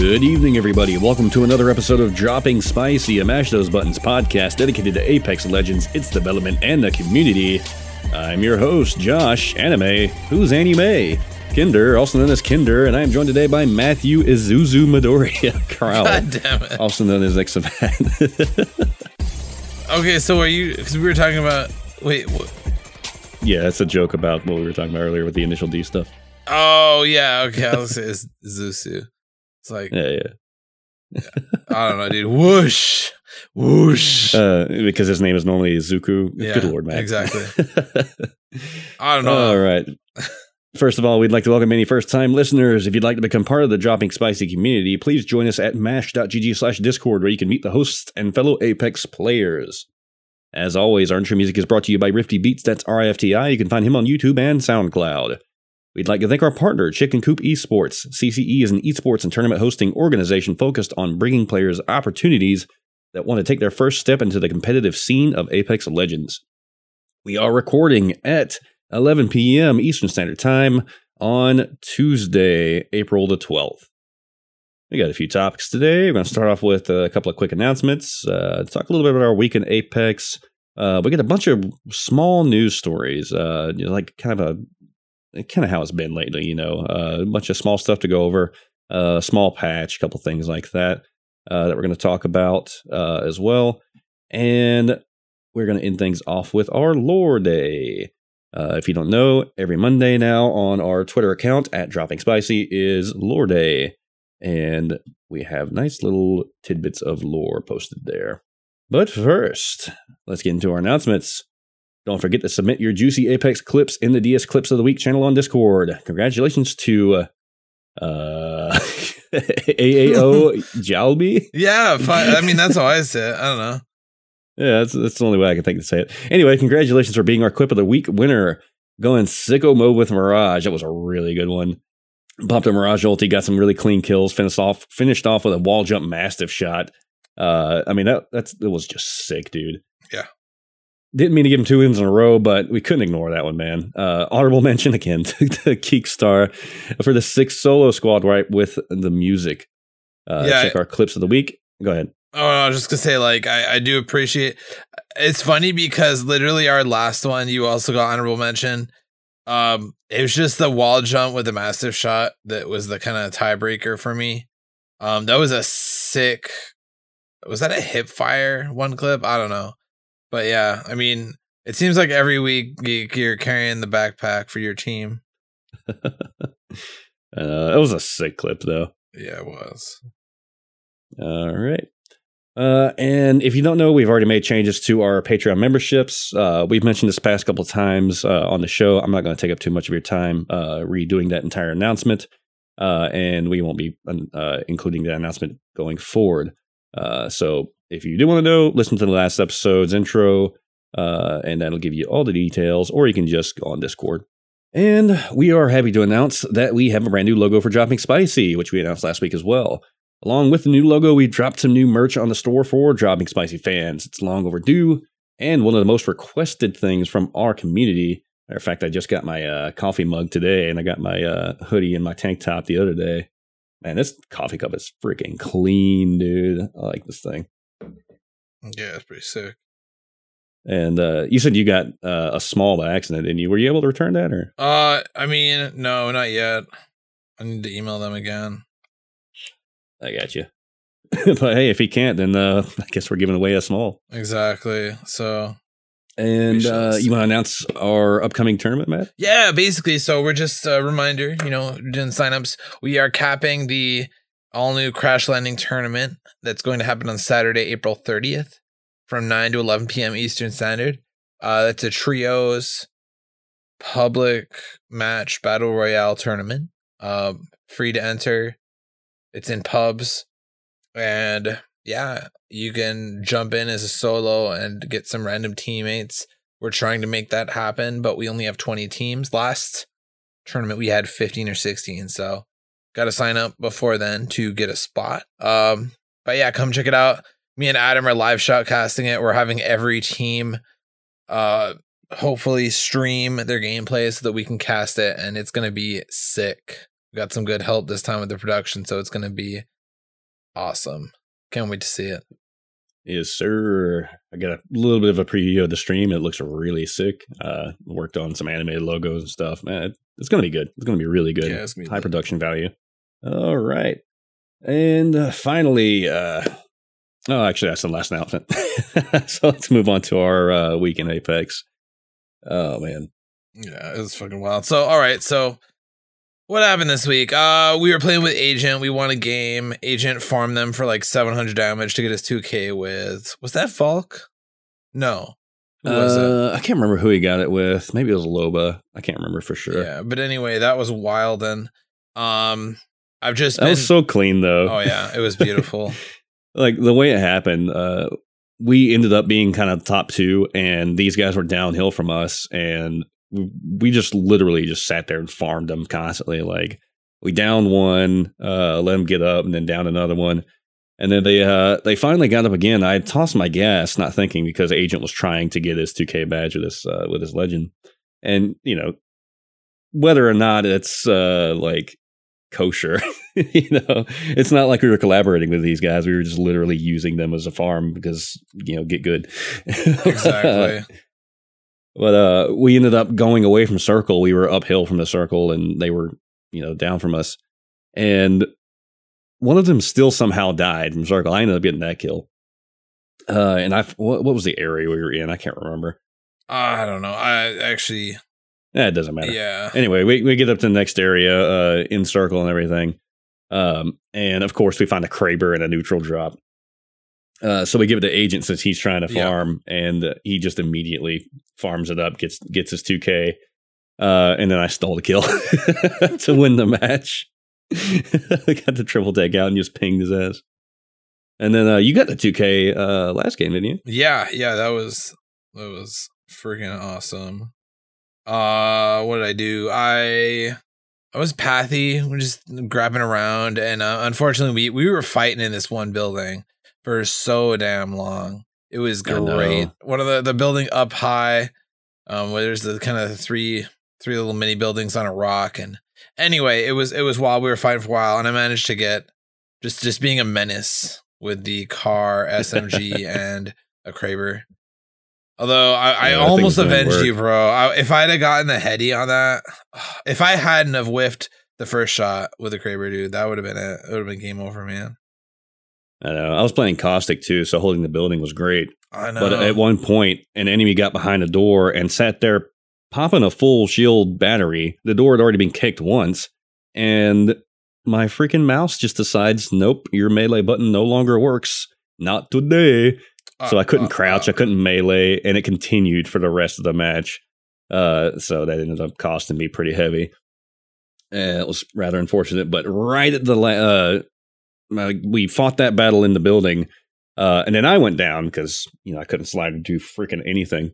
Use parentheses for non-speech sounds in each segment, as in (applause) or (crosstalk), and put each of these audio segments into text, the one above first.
Good evening, everybody. Welcome to another episode of Dropping Spicy, a Mash Those Buttons podcast dedicated to Apex Legends, its development, and the community. I'm your host, Josh Anime, who's Anime, Kinder, also known as Kinder, and I am joined today by Matthew Izuzu Midoriya (laughs) Crowell, God damn it. also known as Exavat. (laughs) Okay, so are you? Because we were talking about. Wait. What? yeah, that's a joke about what we were talking about earlier with the initial D stuff. Oh yeah. Okay. I was say Zusu. It's like Yeah, yeah. I don't know, dude. Whoosh, whoosh. (laughs) Uh, because his name is normally Zuku. Yeah, Good lord, man. exactly. (laughs) I don't know. All right. (laughs) First of all, we'd like to welcome any first time listeners. If you'd like to become part of the Dropping Spicy community, please join us at mash.gg slash discord where you can meet the hosts and fellow Apex players. As always, our intro music is brought to you by Rifti Beats, that's R-I-F-T-I. You can find him on YouTube and SoundCloud. We'd like to thank our partner, Chicken Coop Esports. CCE is an esports and tournament hosting organization focused on bringing players opportunities that want to take their first step into the competitive scene of Apex Legends. We are recording at 11 p.m. Eastern Standard Time on Tuesday, April the 12th. We got a few topics today. We're going to start off with a couple of quick announcements, uh, talk a little bit about our week in Apex. Uh, we got a bunch of small news stories, uh, you know, like kind of a kind of how it's been lately. You know, uh, a bunch of small stuff to go over, uh, a small patch, a couple things like that uh, that we're going to talk about uh, as well, and we're going to end things off with our lore day. Uh, if you don't know, every Monday now on our Twitter account at Dropping Spicy is Lore Day, and we have nice little tidbits of lore posted there. But first, let's get into our announcements. Don't forget to submit your juicy Apex clips in the DS Clips of the Week channel on Discord. Congratulations to uh, uh (laughs) AAO (laughs) Jalby. Yeah. I mean, that's how I say it. I don't know. Yeah, that's, that's the only way I can think to say it. Anyway, congratulations for being our Quip of the Week winner. Going sicko mode with Mirage. That was a really good one. Popped a Mirage ulti, got some really clean kills, finished off finished off with a wall jump mastiff shot. Uh, I mean that that's it was just sick, dude. Yeah. Didn't mean to give him two wins in a row, but we couldn't ignore that one, man. Uh, honorable (laughs) mention again to, to Keekstar for the six solo squad right with the music. Uh, Yeah. check our clips of the week. Go ahead. Oh, no, I was just gonna say, like, I, I do appreciate. It's funny because literally our last one, you also got honorable mention. Um, it was just the wall jump with the mastiff shot that was the kind of tiebreaker for me. Um, that was a sick. Was that a hip fire one clip? I don't know, but yeah, I mean, it seems like every week you- you're carrying the backpack for your team. (laughs) uh, it was a sick clip, though. Yeah, it was. All right. Uh, and if you don't know, we've already made changes to our Patreon memberships. Uh, we've mentioned this past couple times uh, on the show. I'm not going to take up too much of your time uh, redoing that entire announcement, uh, and we won't be uh, including that announcement going forward. Uh, so if you do want to know, listen to the last episode's intro, uh, and that'll give you all the details, or you can just go on Discord. And we are happy to announce that we have a brand new logo for Dropping Spicy, which we announced last week as well. Along with the new logo, we dropped some new merch on the store for Dropping Spicy fans. It's long overdue and one of the most requested things from our community. Matter of fact, I just got my uh, coffee mug today, and I got my uh, hoodie and my tank top the other day. Man, this coffee cup is freaking clean, dude. I like this thing. Yeah, it's pretty sick. And uh, you said you got uh, a small by accident, didn't you? Were you able to return that, or Uh, I mean, no, not yet. I need to email them again. I got you? (laughs) but hey, if he can't, then uh, (laughs) I guess we're giving away a small. Exactly. So And uh, you want to announce our upcoming tournament, Matt? yeah, basically, so we're just a reminder, you know, doing signups. We are capping the all new crash landing tournament that's going to happen on Saturday, April 30th from 9 to 11 p.m. Eastern Standard. Uh, that's a trios public match battle royale tournament. Um, free to enter. It's in pubs, and yeah, you can jump in as a solo and get some random teammates. We're trying to make that happen, but we only have 20 teams. Last tournament we had 15 or 16, so got to sign up before then to get a spot. Um, but yeah, come check it out. Me and Adam are live shot casting it. We're having every team uh hopefully stream their gameplay so that we can cast it and it's going to be sick. We got some good help this time with the production, so it's going to be awesome. Can't wait to see it. Yes, sir. I got a little bit of a preview of the stream. It looks really sick. Uh, worked on some animated logos and stuff. Man, it's gonna be good. It's gonna be really good. Yeah, it's gonna be High lit. production value. All right, and uh, finally, uh, oh, actually, that's the last announcement. (laughs) so let's move on to our uh, week in Apex. Oh man, Yeah, it was fucking wild. So, all right, so what happened this week? Uh, we were playing with Agent. We won a game. Agent farmed them for like 700 damage to get his 2k with. Was that Falk? No. Who was it? uh, I can't remember who he got it with. Maybe it was Loba. I can't remember for sure. Yeah, but anyway, that was wild. And um, I've just That been. was so clean though. oh yeah, it was beautiful. (laughs) like the way it happened uh we ended up being kind of top two and these guys were downhill from us and we- just literally just sat there and farmed them constantly like we down one uh let them get up and then down another one. And then they uh they finally got up again. I tossed my gas not thinking because agent was trying to get his 2k badge with this uh with his legend. And you know whether or not it's uh like kosher (laughs) you know it's not like we were collaborating with these guys. We were just literally using them as a farm because you know get good. (laughs) Exactly. But uh we ended up going away from circle we were uphill from the circle and they were you know down from us and one of them still somehow died from circle i ended up getting that kill uh and i what, what was the area we were in i can't remember I don't know. I actually, Eh, it doesn't matter yeah. anyway, we, we get up to the next area uh, in circle and everything. Um, and of course, we find a Kraber and a neutral drop. Uh, so we give it to agent since he's trying to Yeah. farm, and uh, he just immediately farms it up, gets gets his two K, uh, and then I stole the kill (laughs) to win the match. I (laughs) got the Triple Take out and just pinged his ass. And then uh, you got the two K uh, last game, didn't you? Yeah, yeah, that was that was freaking awesome. Uh what did I do? I I was pathy, we're just grabbing around and uh, unfortunately we we were fighting in this one building for so damn long. It was great. One of the the building up high um where there's the kind of three three little mini buildings on a rock and anyway, it was it was while we were fighting for a while and I managed to get just just being a menace with the car SMG (laughs) and a Kraber. Although I, I Yeah, that almost avenged you, bro. I, if I'd have gotten the heady on that, (sighs) if I hadn't have whiffed the first shot with the Kraber, dude, that would have been it. It would have been game over, man. I know. I was playing caustic too, so holding the building was great. I know. But at one point, an enemy got behind a door and sat there popping a full shield battery. The door had already been kicked once, and my freaking mouse just decides, nope, your melee button no longer works. Not today. So I couldn't Uh, uh, crouch, I uh, couldn't melee, and it continued for the rest of the match. Uh, so that ended up costing me pretty heavy. Uh, it was rather unfortunate, but right at the la- uh, we fought that battle in the building, uh, and then I went down because you know I couldn't slide or do freaking anything.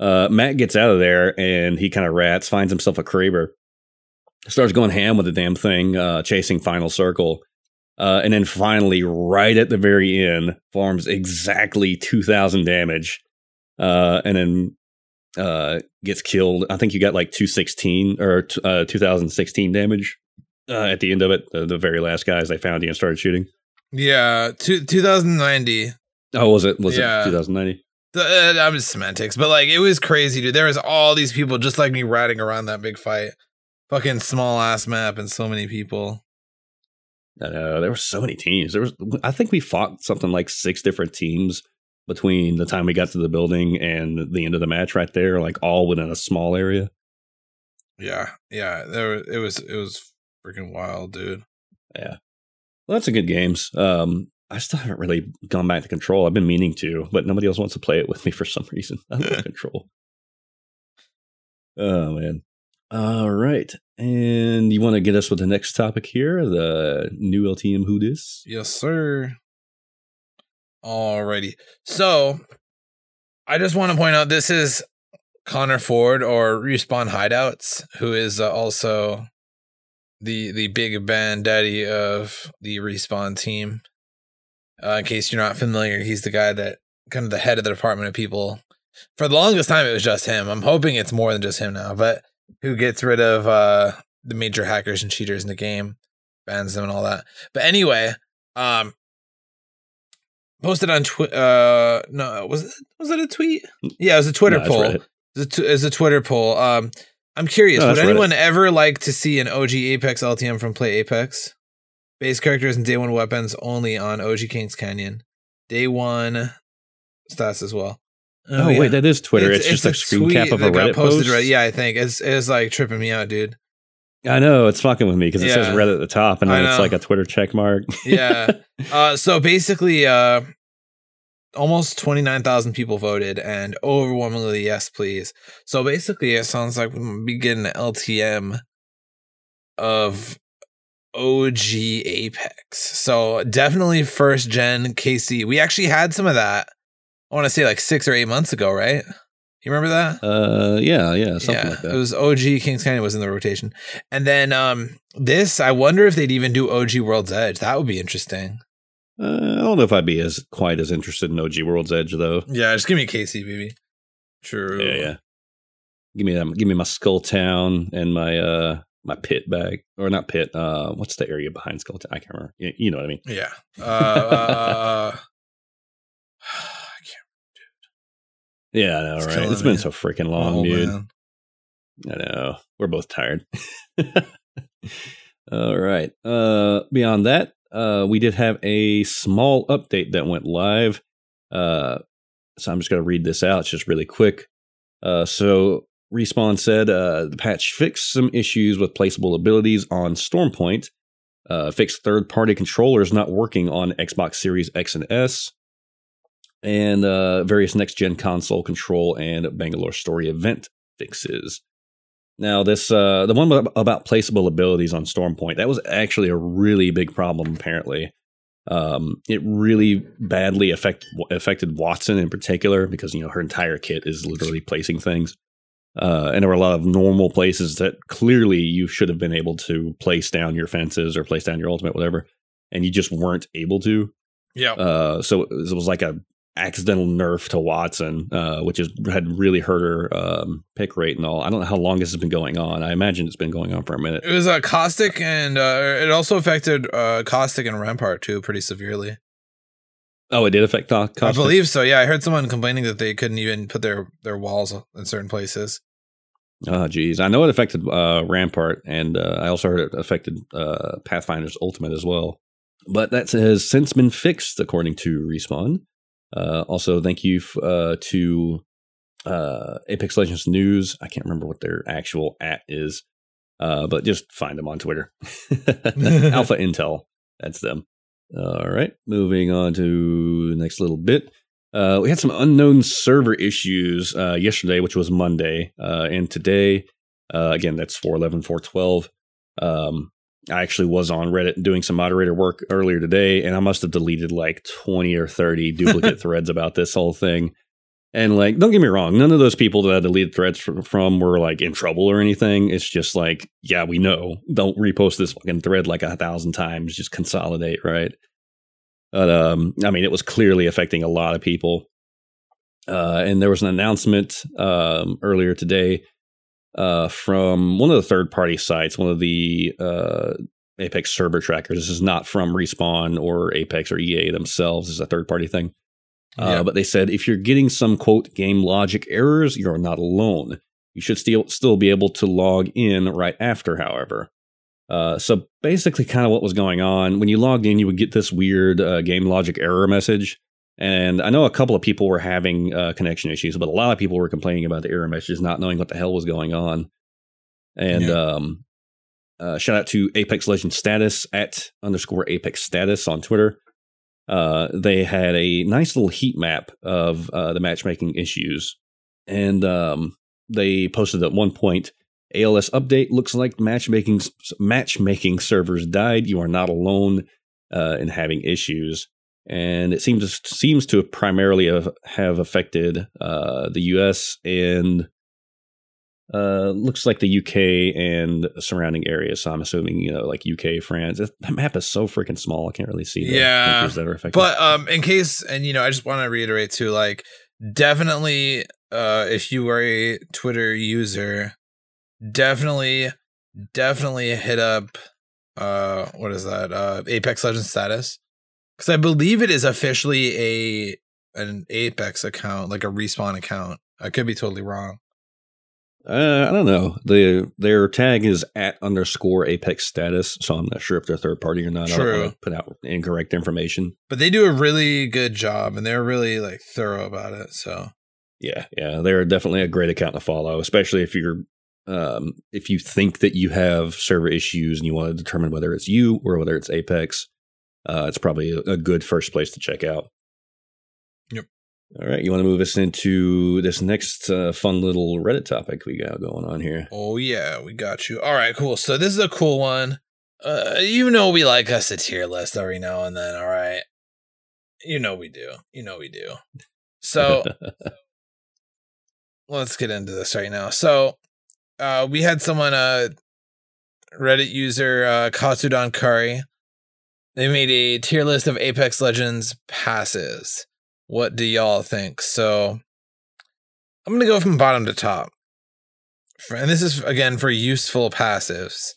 Uh, Matt gets out of there and he kind of rats, finds himself a Kraber, starts going ham with the damn thing, uh, chasing Final Circle. Uh, and then finally, right at the very end, farms exactly 2,000 damage. Uh, and then gets killed. I think you got like 216 or t- uh, 2016 damage uh, at the end of it. The, the very last guys they found you and started shooting. Yeah, two, 2090. Oh, was it? Was Yeah. it 2090? The, uh, I'm just semantics, but like it was crazy, dude. There was all these people just like me riding around that big fight. Fucking small ass map and so many people. I know there were so many teams. There was, I think we fought something like six different teams between the time we got to the building and the end of the match. Right there, like all within a small area. Yeah, yeah. There, it was, it was freaking wild, dude. Yeah. Well, that's a good games. Um, I still haven't really gone back to control. I've been meaning to, but nobody else wants to play it with me for some (laughs) reason. I love (laughs) control. Oh man. All right. And you want to get us with the next topic here, the new LTM Who Dis? Yes, sir. Alrighty. So I just want to point out this is Conor Ford or Respawn Hideouts, who is uh, also the the big band daddy of the Respawn team. Uh, in case you're not familiar, he's the guy that kind of the head of the department of people. For the longest time, it was just him. I'm hoping it's more than just him now, but who gets rid of uh, the major hackers and cheaters in the game, bans them and all that. But anyway, um, posted on Twitter. Uh, no, was it was it a tweet? Yeah, it was a Twitter No, it's poll. It's a, t- it's a Twitter poll. Um, I'm curious. No, would anyone ever like to see an OG Apex LTM from Play Apex? Base characters and day one weapons only on OG Kings Canyon. Day one stats as well. Oh, yeah. wait, that is Twitter. It's, just a, screen cap of a Reddit post. Reddit. Yeah, I think it's it's like tripping me out, dude. I know it's fucking with me because it says Yeah. Reddit at the top, and then it's like a Twitter check mark. Yeah. (laughs) Uh, so basically, uh, almost 29,000 people voted and overwhelmingly yes, please. So basically, it sounds like we be getting an LTM of OG Apex. So definitely first gen KC. We actually had some of that. I want to say like six or eight months ago, right? You remember that? uh, yeah, yeah, something yeah, like that. it was OG Kings Canyon was in the rotation, and then um this I wonder if they'd even do OG World's Edge. That would be interesting. Uh, I don't know if I'd be as quite as interested in OG World's Edge though. Yeah, just give me a KC, baby. True. Yeah, yeah. Give me that. Give me my Skull Town and my uh my pit bag or not pit. Uh, what's the area behind Skull Town? I can't remember. You, you know what I mean? Yeah. Uh, uh, (laughs) (sighs) Yeah, I know, It's right? It's been so freaking long, oh, dude. man. I know. We're both tired. (laughs) All right. Uh beyond that, uh we did have a small update that went live. Uh so I'm just going to read this out. It's just really quick. Uh so Respawn said uh the patch fixed some issues with placeable abilities on Storm Point. Uh fixed third-party controllers not working on Xbox Series X and S. And uh various next-gen console control and Bangalore story event fixes. Now, this uh, the one about placeable abilities on Storm Point that was actually a really big problem. Apparently, um, it really badly affect, affected Wattson in particular because you know her entire kit is literally placing things, uh, and there were a lot of normal places that clearly you should have been able to place down your fences or place down your ultimate, whatever, and you just weren't able to. Yeah. Uh, so it was like a accidental nerf to Wattson, uh, which is had really hurt her um, pick rate and all. I don't know how long this has been going on. I imagine it's been going on for a minute. It was uh, caustic, and uh, it also affected uh, caustic and rampart too, pretty severely. Oh, it did affect co- I believe so. Yeah, I heard someone complaining that they couldn't even put their their walls in certain places. Oh, geez. I know it affected uh, Rampart, and uh, I also heard it affected uh, Pathfinder's Ultimate as well. But that has since been fixed, according to Respawn. Uh, also, thank you f- uh, to uh, Apex Legends News. I can't remember what their actual at is, uh, but just find them on Twitter. (laughs) (laughs) Alpha Intel. That's them. All right. Moving on to the next little bit. Uh, we had some unknown server issues uh, yesterday, which was Monday, uh, and today, uh, again, that's 411, 412. Um, I actually was on Reddit doing some moderator work earlier today, and I must have deleted like 20 or 30 duplicate (laughs) threads about this whole thing. And like, don't get me wrong, none of those people that I deleted threads from, from were like in trouble or anything. It's just like, yeah, we know. Don't repost this fucking thread like a thousand times. Just consolidate, right? But um, I mean, it was clearly affecting a lot of people. Uh, and there was an announcement um, earlier today uh, from one of the third party sites, one of the uh, Apex server trackers. This is not from Respawn or Apex or EA themselves. This is a third party thing. Uh, Yeah. But they said if you're getting some quote game logic errors, you're not alone. You should still still be able to log in right after, however. Uh, so basically, kind of what was going on when you logged in, you would get this weird uh, game logic error message. And I know a couple of people were having uh, connection issues, but a lot of people were complaining about the error messages, not knowing what the hell was going on. And Yeah. um, uh, shout out to Apex Legends status at underscore Apex status on Twitter. Uh, they had a nice little heat map of uh, the matchmaking issues, and um, they posted at one point ALS update looks like matchmaking matchmaking servers died. You are not alone uh, in having issues, and it seems seems to primarily have, have affected uh, the U.S. and uh, looks like the UK and surrounding areas. So I'm assuming you know like UK, France. That map is so freaking small. I can't really see the yeah that are affected. But um, in case, and you know, I just want to reiterate too, like definitely, uh, if you are a Twitter user, definitely, definitely hit up, uh, what is that? Uh, Apex Legends status, because I believe it is officially a an Apex account, like a respawn account. I could be totally wrong. Uh, I don't know. The their tag is at underscore apex status, so I'm not sure if they're third party or not. True. I don't want put out incorrect information. But they do a really good job, and they're really like thorough about it. So yeah, yeah, they're definitely a great account to follow, especially if you're um, if you think that you have server issues and you want to determine whether it's you or whether it's Apex. Uh, it's probably a, a good first place to check out. Yep. All right, you want to move us into this next uh, fun little Reddit topic we got going on here? Oh yeah, we got you. All right, cool. So this is a cool one. Uh, you know we like us a tier list every now and then. All right, you know we do. You know we do. So (laughs) let's get into this right now. So uh, we had someone, uh, Reddit user uh, Katsudan Kari. They made a tier list of Apex Legends passes. What do y'all think? So I'm going to go from bottom to top. And this is, again, for useful passives.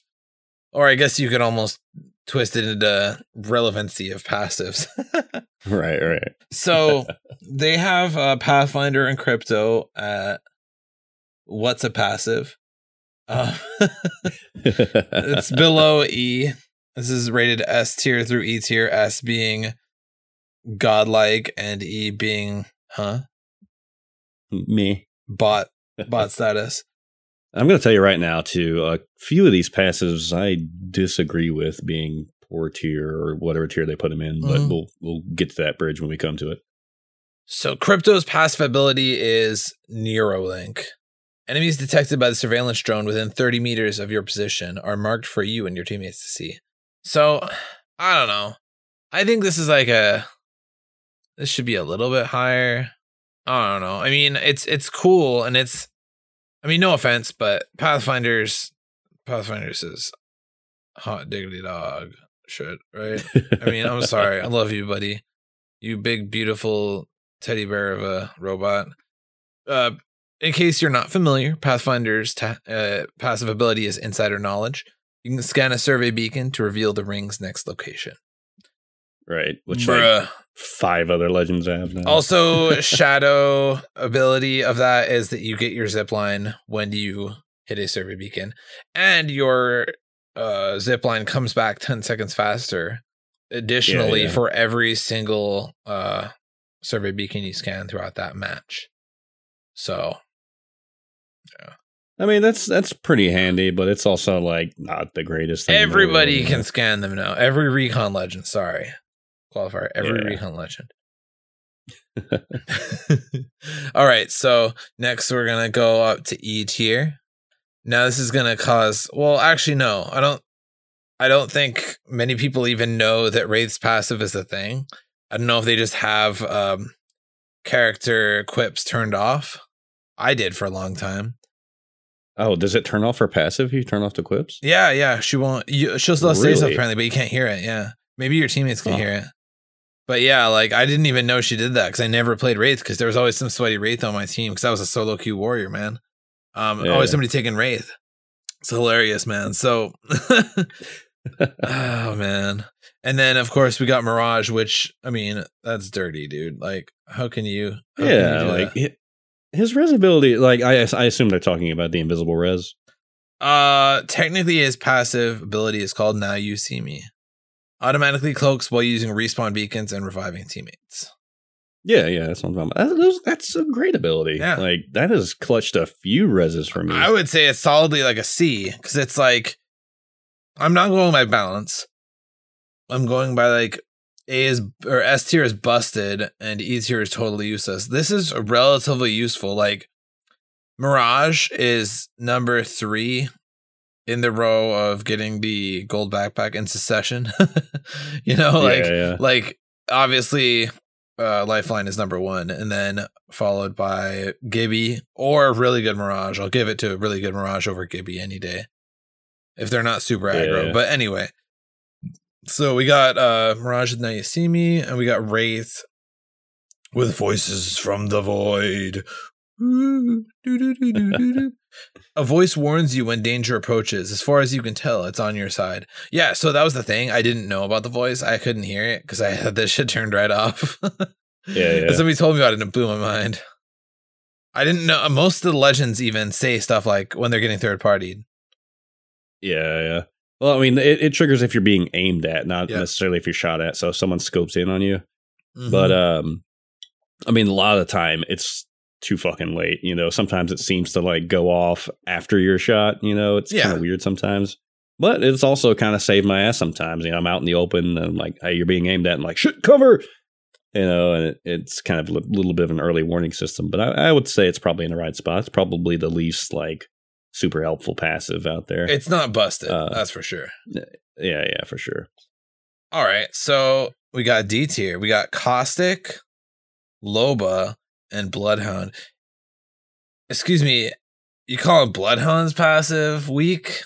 Or I guess you could almost twist it into relevancy of passives. (laughs) right, right. so (laughs) they have uh, Pathfinder and Crypto at what's a passive? Uh, (laughs) it's below E. This is rated S tier through E tier, S being godlike and E being huh me bot (laughs) bot status. I'm going to tell you right now, too. A few of these passives I disagree with being poor tier or whatever tier they put them in, but Mhm. we'll we'll get to that bridge when we come to it. So crypto's passive ability is Neurolink. Enemies detected by the surveillance drone within 30 meters of your position are marked for you and your teammates to see. So I don't know. I think this is like a this should be a little bit higher. I don't know. I mean, it's it's cool and it's I mean, no offense, but Pathfinders Pathfinders is hot diggity dog shit, right? I mean, I'm sorry. I (laughs) love you, buddy. You big, beautiful teddy bear of a robot. Uh, in case you're not familiar, Pathfinder's ta- uh, passive ability is Insider Knowledge. You can scan a survey beacon to reveal the ring's next location. right, which like five other legends I have now. Also, (laughs) shadow ability of that is that you get your zip line when you hit a survey beacon, and your uh, zip line comes back ten seconds faster. Additionally, yeah. for every single uh, survey beacon you scan throughout that match. So I mean, that's that's pretty handy, but it's also like not the greatest thing. everybody can scan them now. Every recon legend, sorry, qualifier. Every Yeah. recon legend. (laughs) All right, so next we're gonna go up to E tier. Now this is gonna cause. Well, actually, no, I don't. I don't think many people even know that Wraith's passive is a thing. I don't know if they just have um, character quips turned off. I did for a long time. Oh, does it turn off her passive? You turn off the quips. Yeah, yeah, she won't. You, she'll still say stuff apparently, but you can't hear it. Yeah, maybe your teammates can Oh. hear it. But yeah, like I didn't even know she did that because I never played Wraith because there was always some sweaty Wraith on my team because I was a solo queue warrior, man. Um, Yeah. always somebody taking Wraith. It's hilarious, man. So, (laughs) oh man, and then of course we got Mirage, which I mean that's dirty, dude. Like, how can you? how can yeah, you like that? Hi- his res ability. Like I, I assume they're talking about the invisible res. Uh, technically, his passive ability is called "Now You See Me." Automatically cloaks while using respawn beacons and reviving teammates. Yeah, yeah, that's what I'm talking about. That- those- That's a great ability. Yeah. like that has clutched a few reses for me. I would say it's solidly like a C because it's like I'm not going by balance. I'm going by like A is or S tier is busted and E tier is totally useless. This is relatively useful. Like Mirage is number three in the row of getting the gold backpack in succession. (laughs) you know, like yeah, yeah. like obviously uh, Lifeline is number one, and then followed by Gibby or really good Mirage. I'll give it to a really good Mirage over Gibby any day if they're not super Yeah, aggro. But anyway, so we got uh, Mirage Now You See Me, and we got Wraith with voices from the void. (laughs) A voice warns you when danger approaches. As far as you can tell, it's on your side. Yeah, so that was the thing. I didn't know about the voice. I couldn't hear it because I had this shit turned right off. (laughs) Yeah, yeah. Somebody told me about it and it blew my mind. I didn't know. Most of the legends even say stuff like when they're getting third partied. Yeah, yeah. Well, I mean, it, it triggers if you're being aimed at, not Yeah. necessarily if you're shot at. So if someone scopes in on you. Mhm. But um, I mean, a lot of the time it's too fucking late. You know, sometimes it seems to like go off after your shot. You know, it's kind of weird sometimes. But it's also kind of saved my ass sometimes. You know, I'm out in the open and I'm like, hey, you're being aimed at. and like, shit, cover. You know, and it, it's kind of a little bit of an early warning system. But I, I would say it's probably in the right spot. It's probably the least like super helpful passive out there. it's not busted. Uh, that's for sure. yeah, yeah, for sure. All right. So we got D tier. We got Caustic, Loba, and Bloodhound. Excuse me. You call it Bloodhound's passive weak?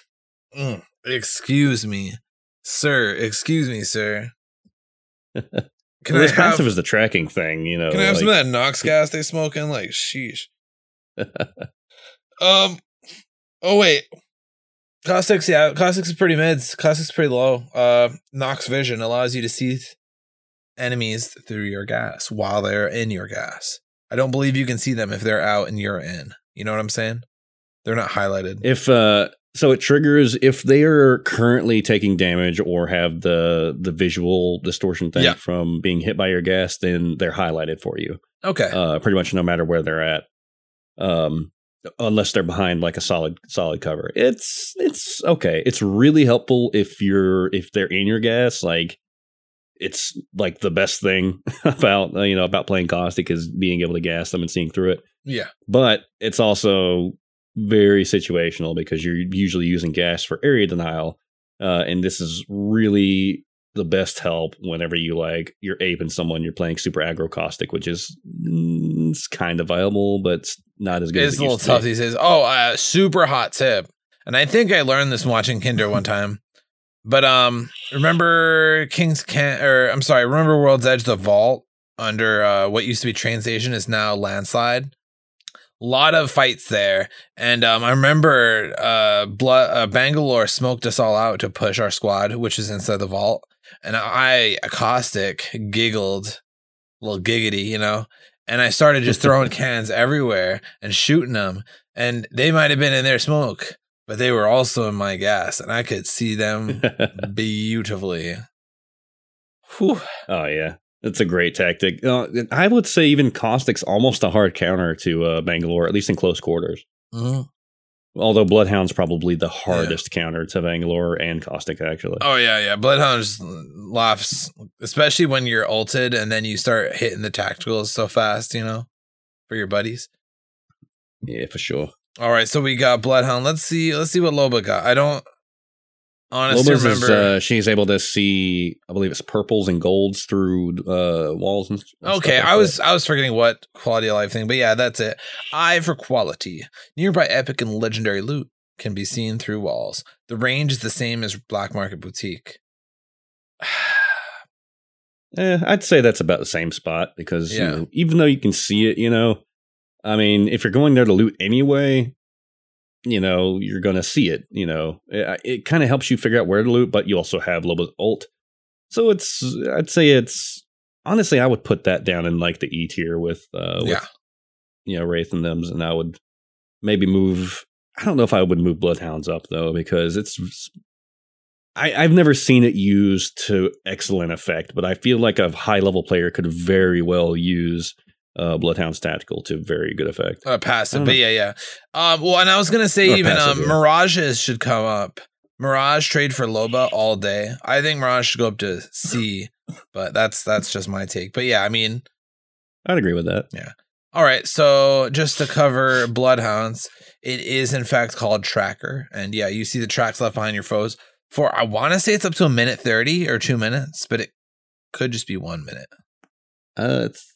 Mm, excuse me, sir. Excuse me, sir. (laughs) Can Well, I this passive is the tracking thing, you know. can I have some of that Nox gas they smoking? Like, sheesh. (laughs) um. Oh wait. Caustics, yeah, Caustics is pretty mids. Caustics is pretty low. Uh, Nox Vision allows you to see th- enemies through your gas while they're in your gas. I don't believe you can see them if they're out and you're in. You know what I'm saying? They're not highlighted. if uh so it triggers if they are currently taking damage or have the the visual distortion thing Yeah. from being hit by your gas, then they're highlighted for you. Okay. Uh pretty much no matter where they're at. Um unless they're behind like a solid solid cover. It's it's okay. It's really helpful if you're if they're in your gas, like it's like the best thing (laughs) about uh, you know about playing caustic is being able to gas them and seeing through it yeah. but it's also very situational because you're usually using gas for area denial uh, and this is really the best help whenever you like you're aping someone you're playing super aggro caustic which is mm, it's kind of viable but not as good It's as a it little used to be. tough these days. Oh, uh, super hot tip. And I think I learned this watching Kinder one time. But um remember King's Can or I'm sorry, remember World's Edge the vault under uh what used to be train station is now landslide. lot of fights there. And um I remember uh blood uh, Bangalore smoked us all out to push our squad, which is inside the vault. And I caustic giggled, little giggity, you know and I started just throwing (laughs) cans everywhere and shooting them. And they might have been in their smoke, but they were also in my gas, and I could see them (laughs) beautifully. Whew. oh yeah that's a great tactic uh, i would say even caustic's almost a hard counter to uh, bangalore at least in close quarters Mhm. Although bloodhound's probably the hardest counter to bangalore and caustic actually Oh yeah, yeah. Bloodhound just laughs, especially when you're ulted and then you start hitting the tacticals so fast, you know, for your buddies. yeah for sure All right, so we got Bloodhound. Let's see. Let's see what Loba got. I don't honestly Loba's is, uh, she's able to see, I believe it's purples and golds through uh, walls. And, and Okay, like I that. was I was forgetting what quality of life thing, but yeah, that's it. Eye for quality. Nearby epic and legendary loot can be seen through walls. The range is the same as Black Market Boutique. (sighs) Eh, I'd say that's about the same spot because you know, even though you can see it, you know, I mean, if you're going there to loot anyway, you know, you're going to see it. You know, it, it kind of helps you figure out where to loot, but you also have Loba's ult, so it's I'd say it's honestly I would put that down in like the E tier with uh, with Yeah. you know Wraith and them's, and I would maybe move. I don't know if I would move Bloodhounds up though because it's I, I've never seen it used to excellent effect, but I feel like a high level player could very well use uh, Bloodhound's tactical to very good effect. Uh, passive, but know. yeah, yeah. Um, well, and I was gonna say Or even passive, um, yeah. Mirages should come up. Mirage trade for Loba all day. I think Mirage should go up to C, but that's that's just my take. But yeah, I mean, I'd agree with that. Yeah. All right, so just to cover Bloodhounds, it is in fact called Tracker, and yeah, you see the tracks left behind your foes for I want to say it's up to a minute thirty or two minutes, but it could just be one minute. Uh, it's,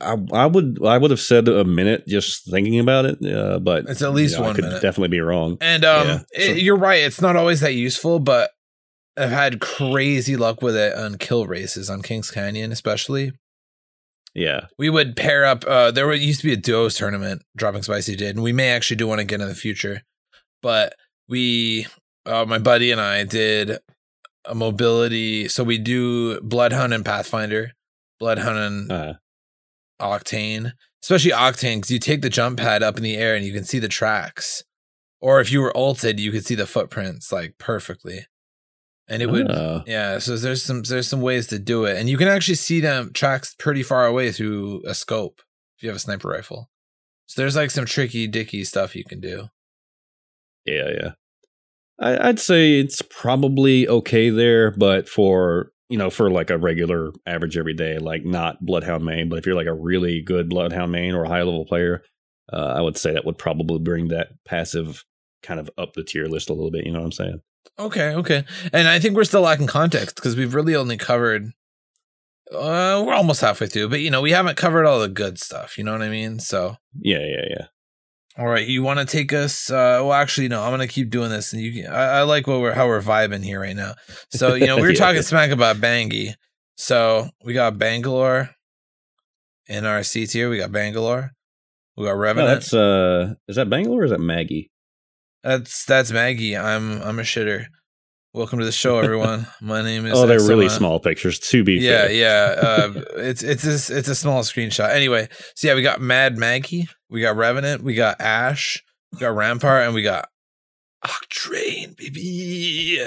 I, I would I would have said a minute just thinking about it, uh, but It's at least you know, I one could minute. definitely be wrong. And um, Yeah, it- so- you're right. It's not always that useful, but I've had crazy luck with it on kill races on Kings Canyon, especially. Yeah, We would pair up. Uh, there were, used to be a duos tournament. Dropping Spicy did, and we may actually do one again in the future. But we, uh, my buddy and I, did a mobility. So we do Bloodhound and Pathfinder, Bloodhound and uh, Octane, especially Octane, because you take the jump pad up in the air and you can see the tracks. Or if you were ulted, you could see the footprints like perfectly. And it would uh, yeah, so there's some there's some ways to do it. And you can actually see them tracks pretty far away through a scope if you have a sniper rifle. So there's like some tricky dicky stuff you can do. yeah, yeah. I, I'd say it's probably okay there, but for you know, for like a regular average everyday, like not Bloodhound main, but if you're like a really good Bloodhound main or a high level player, uh, I would say that would probably bring that passive kind of up the tier list a little bit. You know what I'm saying? Okay, okay. And I think we're still lacking context because we've really only covered uh we're almost halfway through, but you know, we haven't covered all the good stuff, you know what I mean? So Yeah, yeah, yeah. All right, you want to take us? Uh, well, actually, no. I'm gonna keep doing this, and you. I, I like what we're how we're vibing here right now. So you know, (laughs) we were Yeah. talking smack about Bangi. So we got Bangalore in our C tier. We got Bangalore. We got No, that's uh, is that Bangalore or is that Maggie? that's that's Maggie. I'm I'm a shitter. Welcome to the show, everyone. (laughs) My name is. Oh, they're really small pictures. To be Yeah, fair, yeah. Uh, (laughs) it's it's a, it's a small screenshot. Anyway, so yeah, we got Mad Maggie, we got Revenant, we got Ash, we got Rampart, and we got Octane, baby.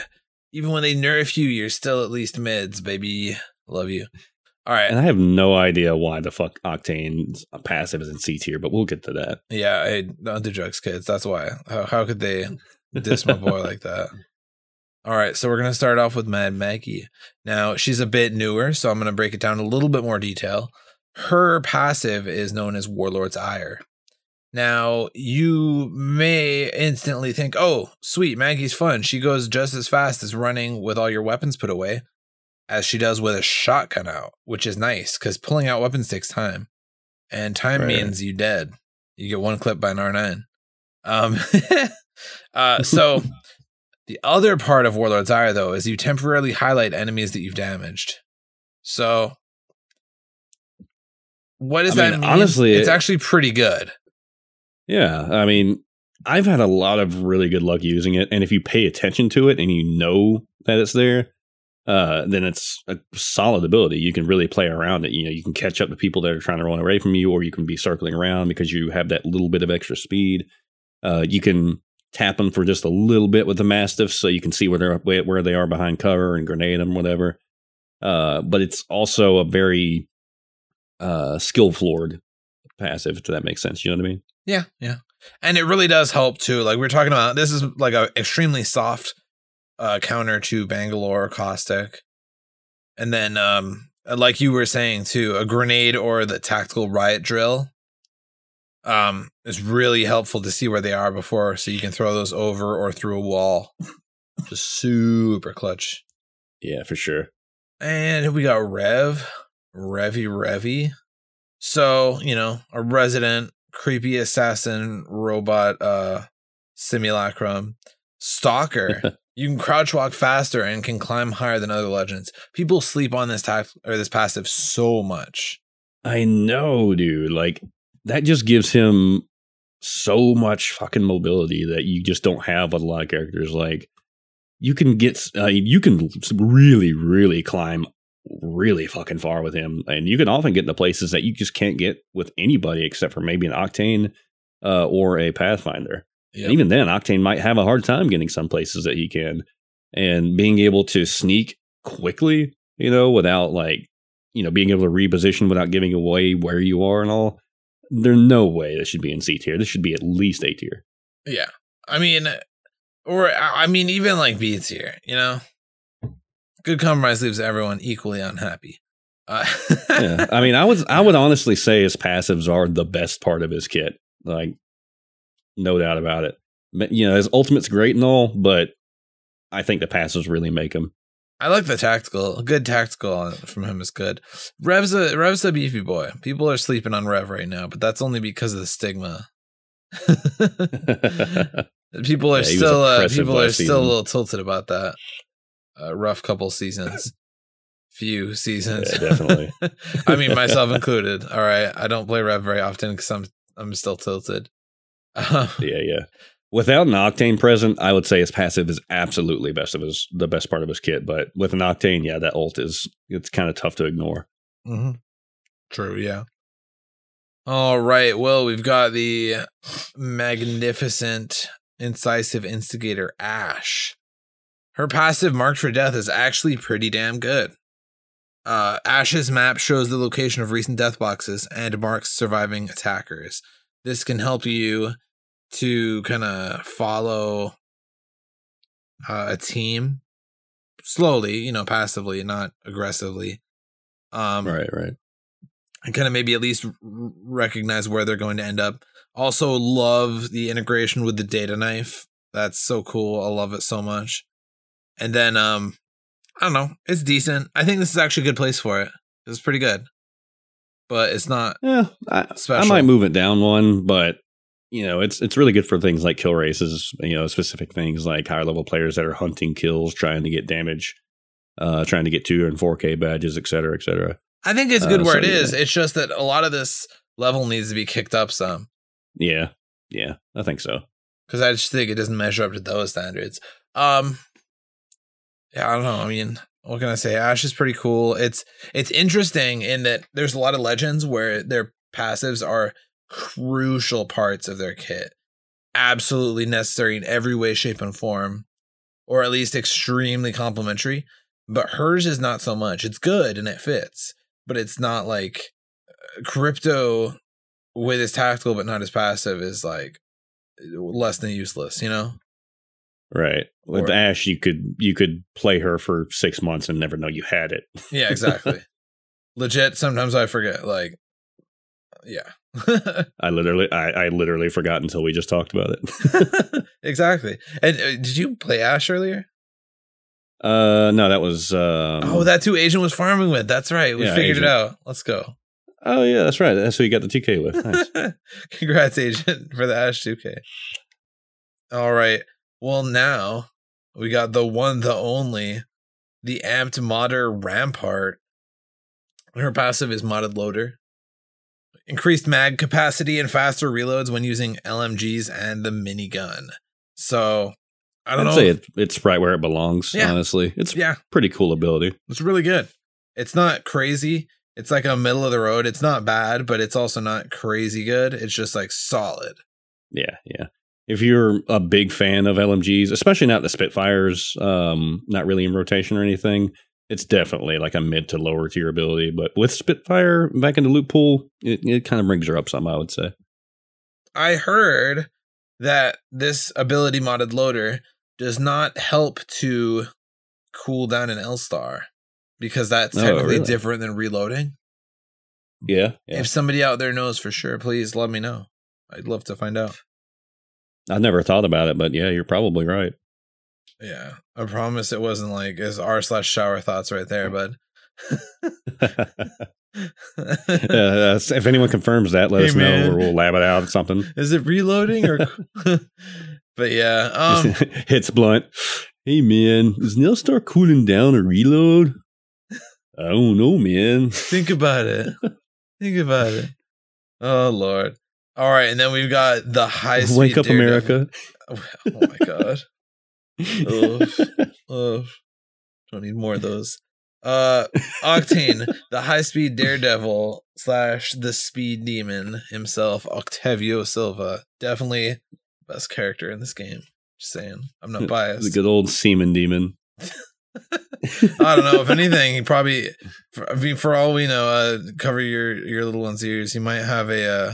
Even when they nerf you, you're still at least mids, baby. Love you. All right. And I have no idea why the fuck Octane's passive is in C tier, but we'll get to that. Yeah, I don't do drugs, kids. That's why. How, how could they diss my boy like that? (laughs) All right, so we're gonna start off with Mad Maggie. Now she's a bit newer, so I'm gonna break it down a little bit more detail. Her passive is known as Warlord's Ire. Now you may instantly think, "Oh, sweet, Maggie's fun. She goes just as fast as running with all your weapons put away, as she does with a shotgun out, which is nice because pulling out weapons takes time, and time Right. means you dead. You get one clip by an R9. Um, (laughs) uh, so (laughs) the other part of Warlord's Ire, though, is you temporarily highlight enemies that you've damaged. So, what does I that mean, mean? honestly, it's it- actually pretty good. Yeah, I mean, I've had a lot of really good luck using it, and if you pay attention to it and you know that it's there, uh, then it's a solid ability. You can really play around it. You know, you can catch up to people that are trying to run away from you, or you can be circling around because you have that little bit of extra speed. Uh, you can tap them for just a little bit with the mastiffs, so you can see where they're where they are behind cover and grenade them, whatever. Uh, but it's also a very uh, skill floored passive. If that makes sense, you know what I mean? Yeah, yeah. And it really does help too. Like we are talking about, this is like a extremely soft uh counter to Bangalore caustic. And then um like you were saying too, a grenade or the tactical riot drill um it's really helpful to see where they are before so you can throw those over or through a wall. Just super clutch. Yeah, for sure. And we got Rev, Revy Revy. So, you know, a resident creepy assassin robot uh simulacrum. Stalker. (laughs) you can crouch walk faster and can climb higher than other legends. People sleep on this type or this passive so much. I know, dude. Like that just gives him so much fucking mobility that you just don't have with a lot of characters. Like you can get, uh, you can really, really climb really fucking far with him, and you can often get into places that you just can't get with anybody except for maybe an Octane uh, or a Pathfinder. Yep. And even then, Octane might have a hard time getting some places that he can. And being able to sneak quickly, you know, without like, you know, being able to reposition without giving away where you are and all, there's no way this should be in C tier. This should be at least A tier. Yeah. I mean, or I mean, even like B tier, you know? Good compromise leaves everyone equally unhappy. Uh, (laughs) yeah. I mean, I would I would honestly say his passives are the best part of his kit. Like, no doubt about it. But, you know, his ultimate's great and all, but I think the passives really make him. I like the tactical. Good tactical from him is good. Rev's a Rev's a beefy boy. People are sleeping on Rev right now, but that's only because of the stigma. (laughs) people are Yeah, still uh, people are last still a little tilted about that. Uh, rough couple seasons, few seasons. Yeah, definitely. (laughs) I mean, myself included. All right, I don't play Rev very often because I'm I'm still tilted. (laughs) Um, yeah, yeah. Without an octane present, I would say his passive is absolutely best of his the best part of his kit. But with an octane, yeah, that ult is it's kind of tough to ignore. mhm. True. Yeah. All right. Well, we've got the magnificent, incisive instigator Ash. Her passive marked for death is actually pretty damn good. Uh, Ash's map shows the location of recent death boxes and marks surviving attackers. This can help you to kind of follow uh, a team slowly, you know, passively, not aggressively. Um, right, right. and kind of maybe at least r- recognize where they're going to end up. Also, love the integration with the data knife. That's so cool. I love it so much. And then, um, I don't know. It's decent. I think this is actually a good place for it. It's pretty good, but it's not. Yeah, I, I might move it down one, but you know, it's it's really good for things like kill races. You know, specific things like higher level players that are hunting kills, trying to get damage, uh, trying to get two and four K badges, et cetera, et cetera. I think it's good Uh, where so, it is. yeah. It's just that a lot of this level needs to be kicked up some Yeah, yeah, I think so. because I just think it doesn't measure up to those standards. Um, yeah, I don't know. I mean, what can I say? Ash is pretty cool. It's it's interesting in that there's a lot of legends where their passives are crucial parts of their kit, absolutely necessary in every way, shape, and form, or at least extremely complementary. But hers is not so much. It's good and it fits, but it's not like uh, crypto with his tactical but not his passive is like less than useless, you know? Right. With Or- Ash, you could you could play her for six months and never know you had it. Yeah, exactly. (laughs) Legit, sometimes I forget. Like, yeah. (laughs) I literally, I, I literally forgot until we just talked about it. (laughs) exactly. And uh, did you play Ash earlier? uh, no, that was. Um, oh, that's who Agent was farming with. That's right. We Yeah, figured Agent. it out. Let's go. Oh yeah, that's right. That's who you got the TK with. Nice. (laughs) Congrats, Agent, for the Ash 2K. All right. Well, now we got the one, the only, the amped modder Rampart. Her passive is modded loader. Increased mag capacity and faster reloads when using LMGs and the minigun. So I don't I'd know. say it, it's right where it belongs. Yeah. Honestly, it's yeah, pretty cool ability. it's really good. It's not crazy. It's like a middle of the road. It's not bad, but it's also not crazy good. It's just like solid. Yeah, yeah. If you're a big fan of LMGs, especially not the Spitfires, um, not really in rotation or anything, it's definitely like a mid to lower tier ability. But with Spitfire back in the loot pool, it, it kind of brings her up some, I would say. I heard that this ability modded loader does not help to cool down an L star because that's Oh, technically really? different than reloading. Yeah, yeah. If somebody out there knows for sure, please let me know. I'd love to find out. I've never thought about it, but yeah, you're probably right. Yeah, I promise it wasn't like it's r slash shower thoughts right there, bud. (laughs) (laughs) Uh, if anyone confirms that, let Hey, us know, or we'll lab it out or something. (laughs) Is it reloading or? but yeah, um, Hits blunt. Hey man, is Nailstar cooling down a reload? I don't know, man. Think about it. Think about it. Oh lord. All right, and then we've got the high speed Wake up. America. Oh my god. Oof. Oof. Don't need more of those. Uh Octane, (laughs) the high speed daredevil slash the speed demon himself, Octavio Silva. Definitely best character in this game. Just saying. I'm not biased. the good old semen demon. (laughs) (laughs) I don't know. If anything, he probably, for, I mean, for all we know, uh, cover your your little one's ears. He might have a, uh,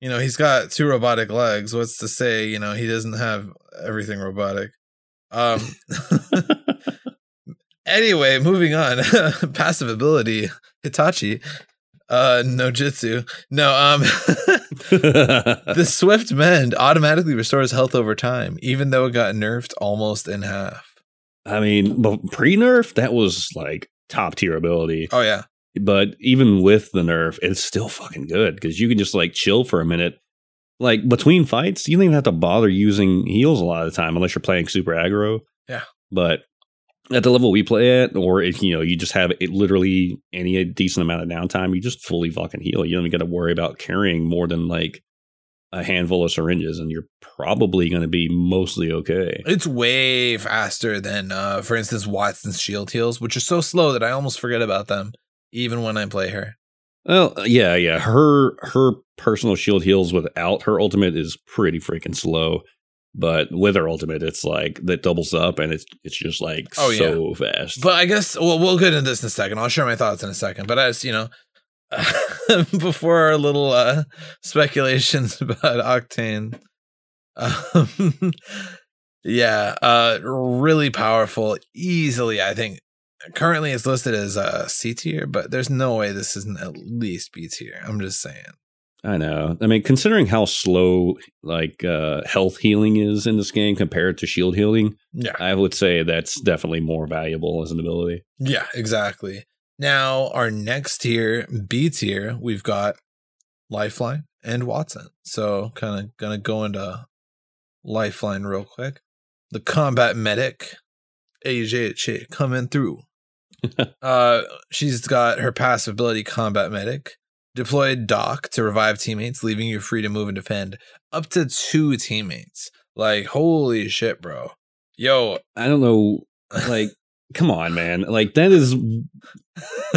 you know, he's got two robotic legs. What's to say, you know, he doesn't have everything robotic. Um, (laughs) Anyway, moving on. (laughs) Passive ability Hitachi. Uh no jutsu. No, um (laughs) the Swift Mend automatically restores health over time, even though it got nerfed almost in half. I mean, pre nerf, that was like top tier ability. Oh yeah. But even with the nerf, it's still fucking good because you can just like chill for a minute. Like between fights, you don't even have to bother using heals a lot of the time unless you're playing super aggro. Yeah. But at the level we play at, or if you know you just have it literally any decent amount of downtime, you just fully fucking heal. You don't even got to worry about carrying more than like a handful of syringes, and you're probably going to be mostly okay. It's way faster than, uh, for instance, Wattson's shield heals, which are so slow that I almost forget about them, even when I play her. Well, yeah, yeah. Her her personal shield heals without her ultimate is pretty freaking slow. But with her ultimate, it's like that doubles up, and it's it's just like oh, so yeah. fast. But I guess well, we'll get into this in a second. I'll share my thoughts in a second. But as you know, (laughs) before our little uh, speculations (laughs) about Octane, um, (laughs) yeah, uh, really powerful. Easily, I think. Currently, it's listed as a uh, C tier, but there's no way this isn't at least B tier. I'm just saying. I know. I mean, considering how slow like uh, health healing is in this game compared to shield healing, yeah, I would say that's definitely more valuable as an ability. Yeah, exactly. Now, our next tier, B tier, we've got Lifeline and Wattson. So, kind of gonna go into Lifeline real quick. The combat medic, AJ coming through. (laughs) uh, she's got her passive ability, combat medic Deployed Doc to revive teammates, leaving you free to move and defend up to two teammates. Like, holy shit, bro. Yo. I don't know. Like, (laughs) come on, man. Like, that is.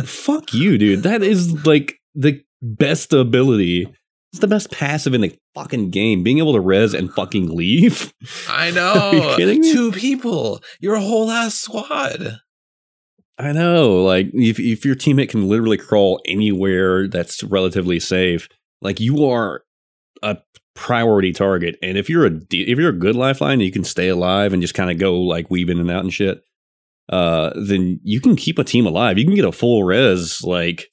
fuck you, dude. That is like the best ability. It's the best passive in the fucking game. Being able to res and fucking leave. I know. (laughs) Are you kidding? Two people. Your whole ass squad. I know. Like if if your teammate can literally crawl anywhere that's relatively safe, like you are a priority target. And if you're a if you're a good lifeline, you can stay alive and just kind of go like weave in and out and shit. Uh, then you can keep a team alive. You can get a full res like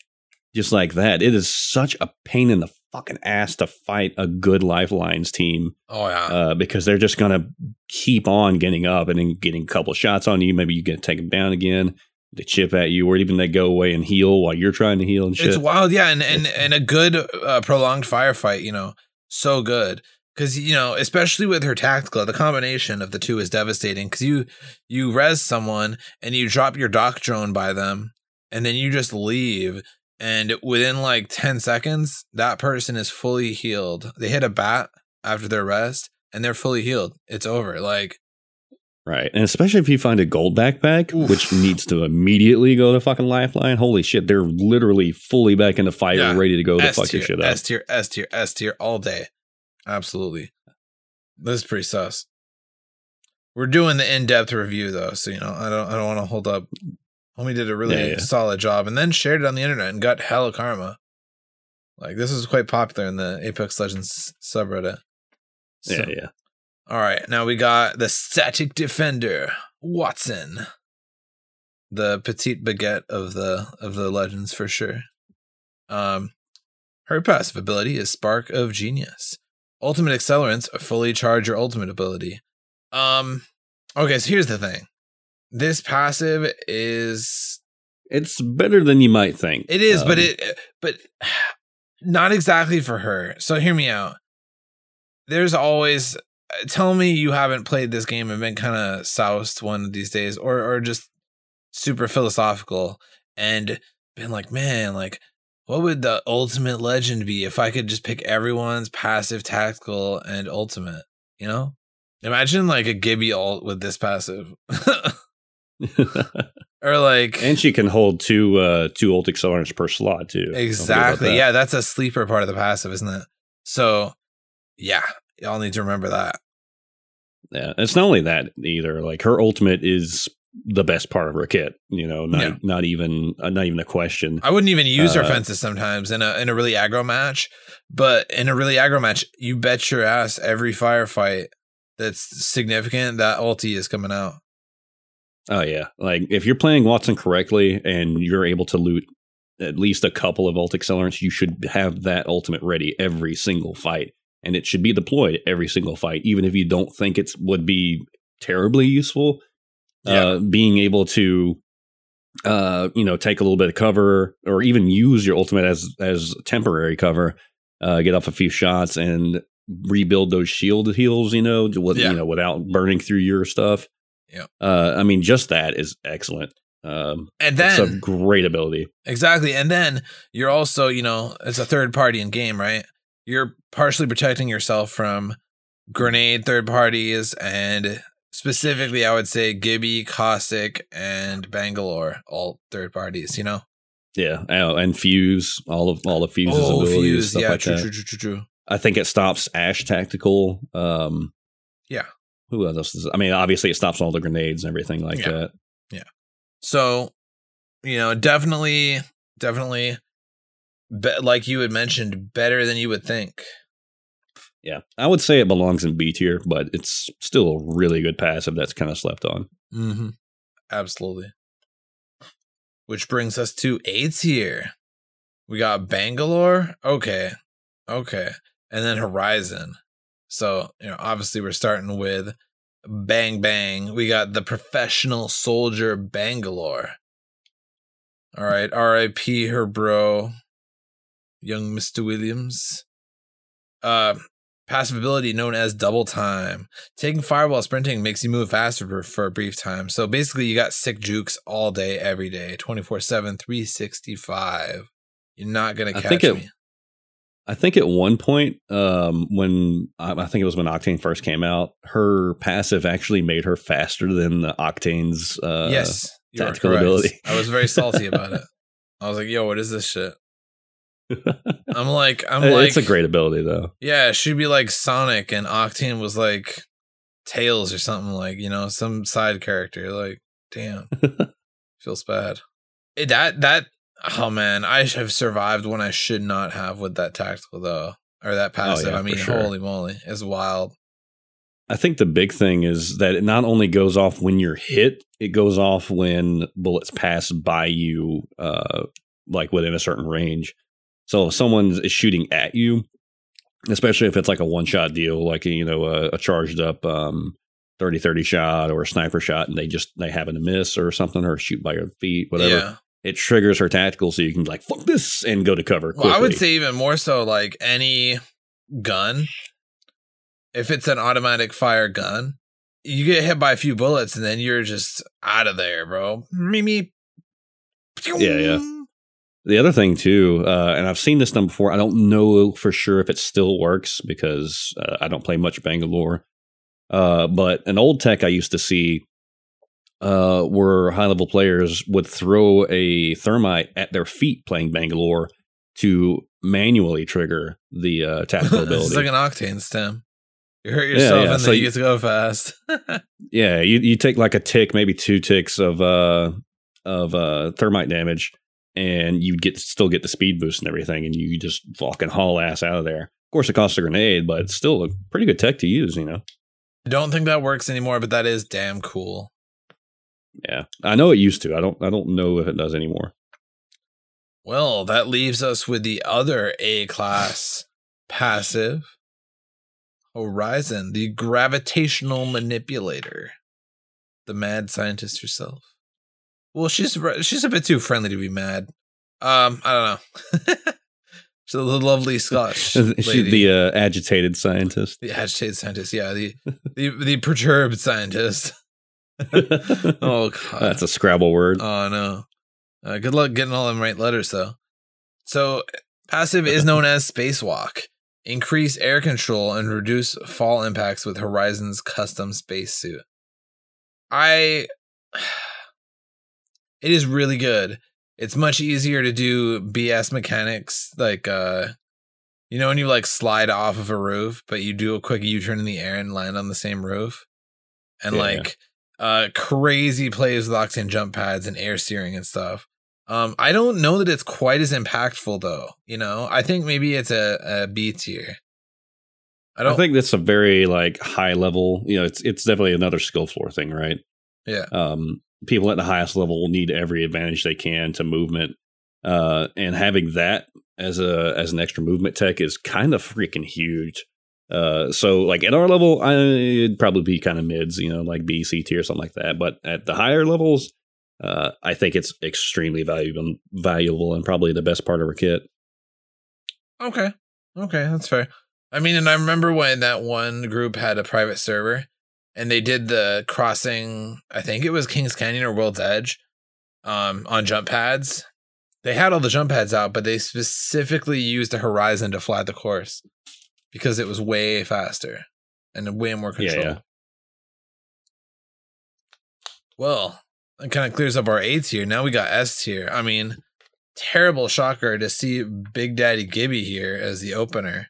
just like that. It is such a pain in the fucking ass to fight a good lifelines team. Oh yeah, uh, because they're just gonna keep on getting up and then getting a couple shots on you. Maybe you get taken down again they chip at you, or even they go away and heal while you're trying to heal and shit. It's wild, yeah, and and and a good uh, prolonged firefight, you know, so good because you know, especially with her tactical, the combination of the two is devastating. Because you you res someone and you drop your Doc drone by them, and then you just leave, and within like ten seconds, that person is fully healed. They hit a bat after their rest, and they're fully healed. It's over. Like Right. And especially if you find a gold backpack, Oof. which needs to immediately go to fucking Lifeline. Holy shit, they're literally fully back in the fight yeah. ready to go to fuck your shit up. S tier, S tier, S tier all day. Absolutely. This is pretty sus. We're doing the in-depth review though, so you know, I don't I don't want to hold up. Homie did a really yeah, yeah. solid job and then shared it on the internet and got hella karma. Like this is quite popular in the Apex Legends subreddit. So, yeah, yeah. All right, now we got the static defender, Wattson. The petite baguette of the of the legends for sure. Um her passive ability is Spark of Genius. Ultimate accelerants fully charge your ultimate ability. Um okay, so here's the thing. This passive is it's better than you might think. It is, um, but it but (sighs) not exactly for her. So hear me out. There's always tell me you haven't played this game and been kind of soused one of these days, or or just super philosophical and been like, man, like what would the ultimate legend be if I could just pick everyone's passive, tactical, and ultimate? You know, imagine like a Gibby ult with this passive. (laughs) (laughs) or like and she can hold two uh two ult accelerants per slot too exactly that. yeah that's a sleeper part of the passive isn't it so yeah Y'all need to remember that. Yeah, it's not only that either. Like her ultimate is the best part of her kit. You know, not yeah. not even uh, not even a question. I wouldn't even use uh, her fences sometimes in a in a really aggro match, but in a really aggro match, you bet your ass every firefight that's significant that ulti is coming out. Oh yeah, like if you're playing Wattson correctly and you're able to loot at least a couple of ult accelerants, you should have that ultimate ready every single fight, and it should be deployed every single fight, even if you don't think it would be terribly useful. Yeah. Uh, being able to, uh, you know, take a little bit of cover or even use your ultimate as as temporary cover, uh, get off a few shots and rebuild those shield heals. You know, with, Yeah. you know, without burning through your stuff. Yeah. Uh, I mean, just that is excellent. Um, And it's a great ability. Exactly. And then you're also, you know, it's a third party in game, right? You're partially protecting yourself from grenade third parties and specifically I would say Gibby, Caustic, and Bangalore, all third parties, you know? Yeah, and Fuse, all of all the Fuse's oh, abilities, Fuse. stuff Yeah, like true, that. true, true, true, true. I think it stops Ash Tactical. Um, Yeah. Who else? Is, I mean, obviously, it stops all the grenades and everything like Yeah. that. Yeah. So, you know, definitely, definitely, be- like you had mentioned, better than you would think. Yeah, I would say it belongs in B tier, but it's still a really good passive that's kind of slept on. Mm-hmm. Absolutely. Which brings us to A tier. We got Bangalore. Okay. Okay. And then Horizon. So, you know, obviously we're starting with Bang Bang. We got the professional soldier Bangalore. All right. R.I.P. her bro. Young Mr. Williams. Uh passive ability known as double time. Taking fire while sprinting makes you move faster for, for a brief time. So basically, you got sick jukes all day, every day, 24 7, 365. You're not going to I catch think it- me. I think at one point, um, when I, I think it was when Octane first came out, her passive actually made her faster than the Octane's. Uh, yes. tactical ability. I was very salty about (laughs) it. I was like, yo, what is this shit? I'm like, I'm like, it's a great ability though. Yeah, should be like Sonic and Octane was like Tails or something like, you know, some side character. Like, damn. (laughs) Feels bad. It, that that oh man, I have survived when I should not have with that tactical though. Or that passive. Oh, yeah, I mean, sure. holy moly. It's wild. I think the big thing is that it not only goes off when you're hit, it goes off when bullets pass by you, uh, like within a certain range. So if someone is shooting at you, especially if it's like a one shot deal, like you know a, a charged up um, 30-30 shot or a sniper shot, and they just they happen to miss or something or shoot by your feet, whatever. Yeah. It triggers her tactical, so you can like fuck this and go to cover. Well, I would say even more so like any gun. If it's an automatic fire gun, you get hit by a few bullets and then you're just out of there, bro. Me me. Yeah, yeah. The other thing too, uh, and I've seen this done before. I don't know for sure if it still works because uh, I don't play much Bangalore. Uh, but an old tech I used to see uh, where high level players would throw a thermite at their feet playing Bangalore to manually trigger the uh, (laughs) tactical ability. it's like an octane stem. You hurt Yeah, yourself yeah, and so then you you- get to go fast. (laughs) Yeah, you you take like a tick, maybe two ticks of uh of uh thermite damage, and you'd get still get the speed boost and everything, and you just fucking haul ass out of there. Of course, it costs a grenade, but it's still a pretty good tech to use. You know. I don't think that works anymore, but that is damn cool. Yeah, I know it used to. I don't. I don't know if it does anymore. Well, that leaves us with the other A class passive Horizon, the gravitational manipulator, the mad scientist herself. Well, she's she's a bit too friendly to be mad. Um, I don't know. (laughs) she's a lovely Scotch She's lady. the uh, agitated scientist. the agitated scientist, yeah, the the the perturbed scientist. (laughs) Oh god, That's a Scrabble word. Oh no. Uh, good luck getting all them right letters though. So passive is known as spacewalk. Increase air control and reduce fall impacts with Horizon's custom spacesuit. I it is really good. It's much easier to do BS mechanics like uh you know when you like slide off of a roof, but you do a quick U-turn in the air and land on the same roof. And Yeah. like uh crazy plays with octane jump pads and air steering and stuff. Um I don't know that it's quite as impactful though, you know. I think maybe it's a, a B tier. I I don't I think that's a very like high level. You know, it's it's definitely another skill floor thing, right? Yeah. Um, people at the highest level need every advantage they can to movement, uh, and having that as a as an extra movement tech is kind of freaking huge. Uh, so like at our level, I, it'd probably be kind of mids, you know, like B, C tier, something like that. But at the higher levels, uh, I think it's extremely valuable, valuable, and probably the best part of our kit. Okay. Okay, that's fair. I mean, and I remember when that one group had a private server and they did the crossing, I think it was Kings Canyon or World's Edge, um, on jump pads. They had all the jump pads out, but they specifically used the horizon to fly the course because it was way faster and way more control. Yeah, yeah. Well, it kind of clears up our A tier. Now we got S tier. I mean, terrible shocker to see Big Daddy Gibby here as the opener.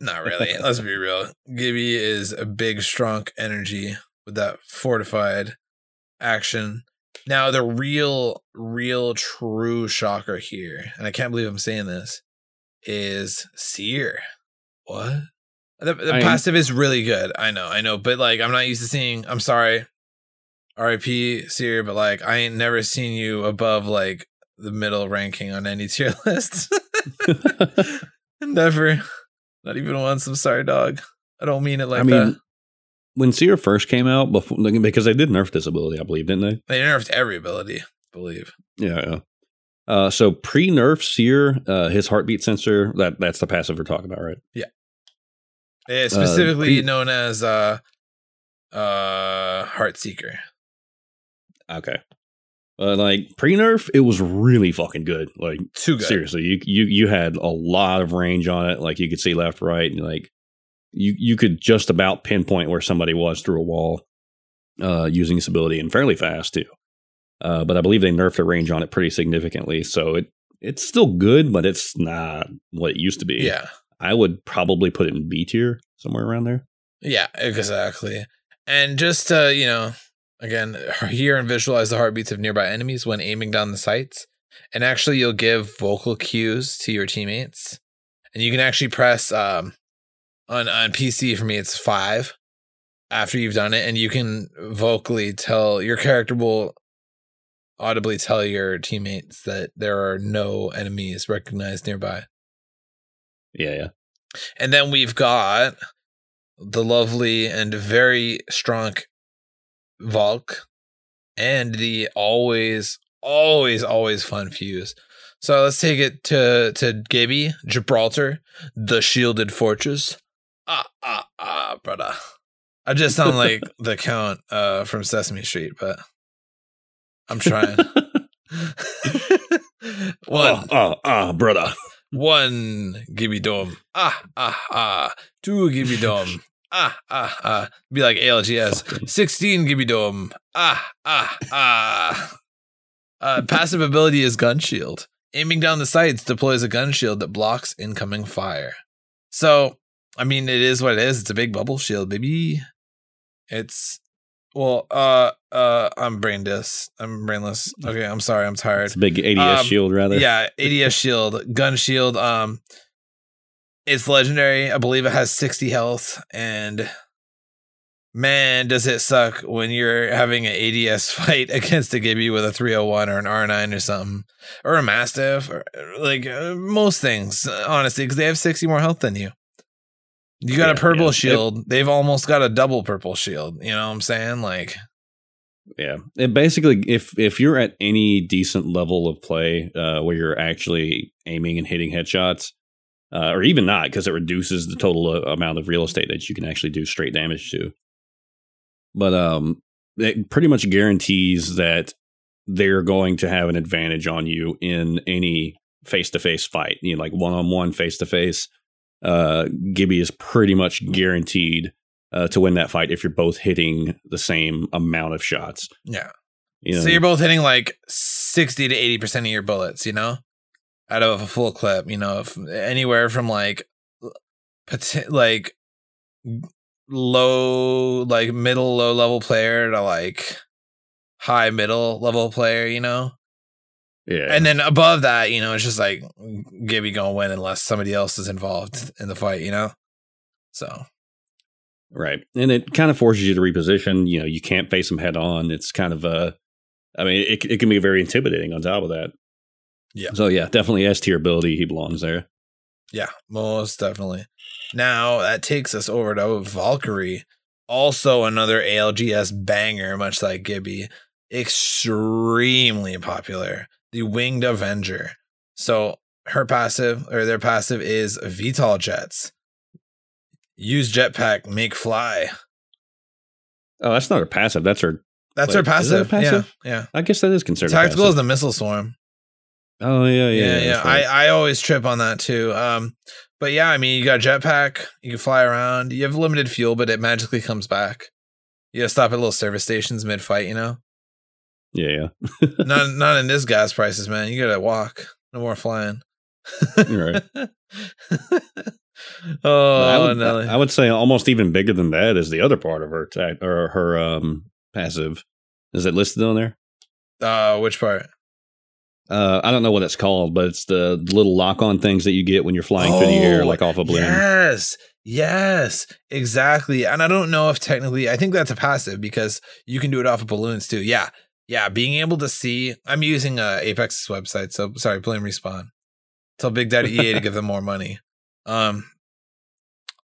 Not (laughs) really. Let's be real. Gibby is a big, strong energy with that fortified action. Now, the real, real, true shocker here, and I can't believe I'm saying this, is Seer. What? The, the passive is really good. I know, I know, but like, I'm not used to seeing. I'm sorry, RIP Seer, but like, I ain't never seen you above like the middle ranking on any (laughs) tier list. (laughs) never, not even once. I'm sorry, dog. I don't mean it like I mean, that. when Seer first came out, before because they did nerf this ability, I believe, didn't they? They nerfed every ability. I believe. Yeah. yeah. Uh, so pre nerf Seer, uh, his heartbeat sensor that that's the passive we're talking about, right? Yeah, yeah specifically pre- known as uh uh Heart Seeker. Okay. Uh, like pre nerf, it was really fucking good. Like Too good. seriously, you you you had a lot of range on it. Like you could see left, right, and like you you could just about pinpoint where somebody was through a wall uh, using this ability and fairly fast too. Uh, but I believe they nerfed the range on it pretty significantly, so it it's still good, but it's not what it used to be. Yeah. I would probably put it in B tier somewhere around there. Yeah, exactly. And just to, you know, again, (laughs) hear and visualize the heartbeats of nearby enemies when aiming down the sights. And actually you'll give vocal cues to your teammates. And you can actually press um on on PC for me it's 5 after you've done it and you can vocally tell your character will audibly tell your teammates that there are no enemies recognized nearby. Yeah, yeah. And then we've got the lovely and very strong Valk and the always, always, always fun Fuse. So let's take it to to Gibby, Gibraltar, the shielded fortress. Ah ah ah, brother. I just sound (laughs) like the count uh from Sesame Street, but I'm trying. (laughs) One, Oh, oh, oh, brother. one Gibby Dome. Ah, ah, ah. Two Gibby Dome. Ah, ah, ah. Be like ALGS. Fucking- 16 Gibby Dome. Ah, ah, ah. Uh, passive ability is Gun Shield. Aiming down the sights deploys a gun shield that blocks incoming fire. So, I mean, it is what it is. It's a big bubble shield, baby. It's well, uh, uh, I'm brainless. I'm brainless. Okay, I'm sorry. I'm tired It's a big ADS Um, shield, rather. yeah, ADS shield, gun shield. Um, it's legendary. I believe it has 60 health, and man, does it suck when you're having an ADS (laughs) fight against a Gibby with a 301 or an R9 or something, or a Mastiff, or like uh, most things, honestly, because they have 60 more health than you. You got a purple yeah. shield. They've almost got a double purple shield. You know what I'm saying? Like, Yeah, It basically, if if you're at any decent level of play uh, where you're actually aiming and hitting headshots, uh, or even not, because it reduces the total uh, amount of real estate that you can actually do straight damage to. But um, it pretty much guarantees that they're going to have an advantage on you in any face to face fight. You know, like one on one, face to face. Uh, Gibby is pretty much guaranteed uh, to win that fight if you're both hitting the same amount of shots. yeah. You know, So you're both hitting like 60 to 80% of your bullets, you know, out of a full clip, you know, if anywhere from like, like low, like middle, low level player to like high middle level player, you know, yeah, and then above that, you know, it's just like Gibby gonna win unless somebody else is involved in the fight, you know. So Right. And it kind of forces you to reposition. You know, you can't face them head on. It's kind of a, I mean, it, it can be very intimidating on top of that. Yeah. So, yeah, definitely S tier ability. He belongs there. Yeah, most definitely. Now that takes us over to Valkyrie, also another ALGS banger, much like Gibby. Extremely popular. The Winged Avenger. So her passive or their passive is VTOL jets. Use jetpack, make fly. Oh, that's not her passive. That's her. That's Wait, her is that passive. passive? Yeah, yeah. I guess that is considered Tactical is passive. the missile swarm. Oh, yeah, yeah. Yeah, yeah. right. I, I always trip on that too. Um, but yeah, I mean, you got a jetpack, you can fly around. You have limited fuel, but it magically comes back. You gotta stop at little service stations mid fight. You know, yeah, yeah. (laughs) not not in this gas prices, man. You gotta walk. No more flying. Right. (laughs) oh, I would, Nelly. I would say almost even bigger than that is the other part of her attack or her um passive. Is it listed on there? uh, which part? Uh, I don't know what it's called, but it's the little lock-on things that you get when you're flying through the air, Oh, like off a balloon. Yes, yes, exactly. And I don't know if technically, I think that's a passive because you can do it off of balloons too. Yeah, yeah. Being able to see, I'm using uh, Apex's website, so sorry, blame respawn. Tell Big Daddy EA to give them more money. Um,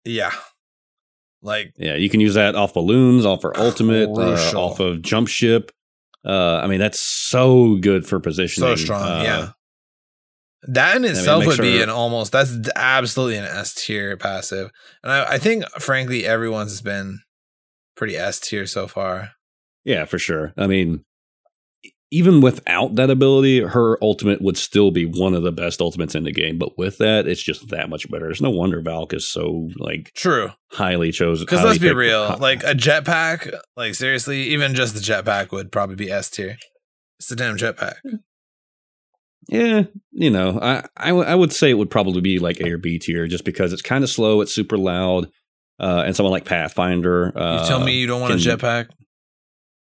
yeah, like Yeah, you can use that off balloons, off for ultimate, uh, off of jump ship. Uh, I mean, that's so good for positioning. so strong. Uh, yeah, that in mean, it itself makes would be an almost that's absolutely an S tier passive, and I, I think frankly everyone's been pretty S tier so far. yeah, for sure. I mean, even without that ability, her ultimate would still be one of the best ultimates in the game. But with that, it's just that much better. It's no wonder Valk is so like True. highly chosen. Because let's be real, like a jetpack, like seriously, even just the jetpack would probably be S tier. It's a damn jetpack. Yeah, you know, I, I w- I would say it would probably be like A or B tier just because it's kind of slow, it's super loud, uh, and someone like Pathfinder. Uh, You tell me you don't want a jetpack?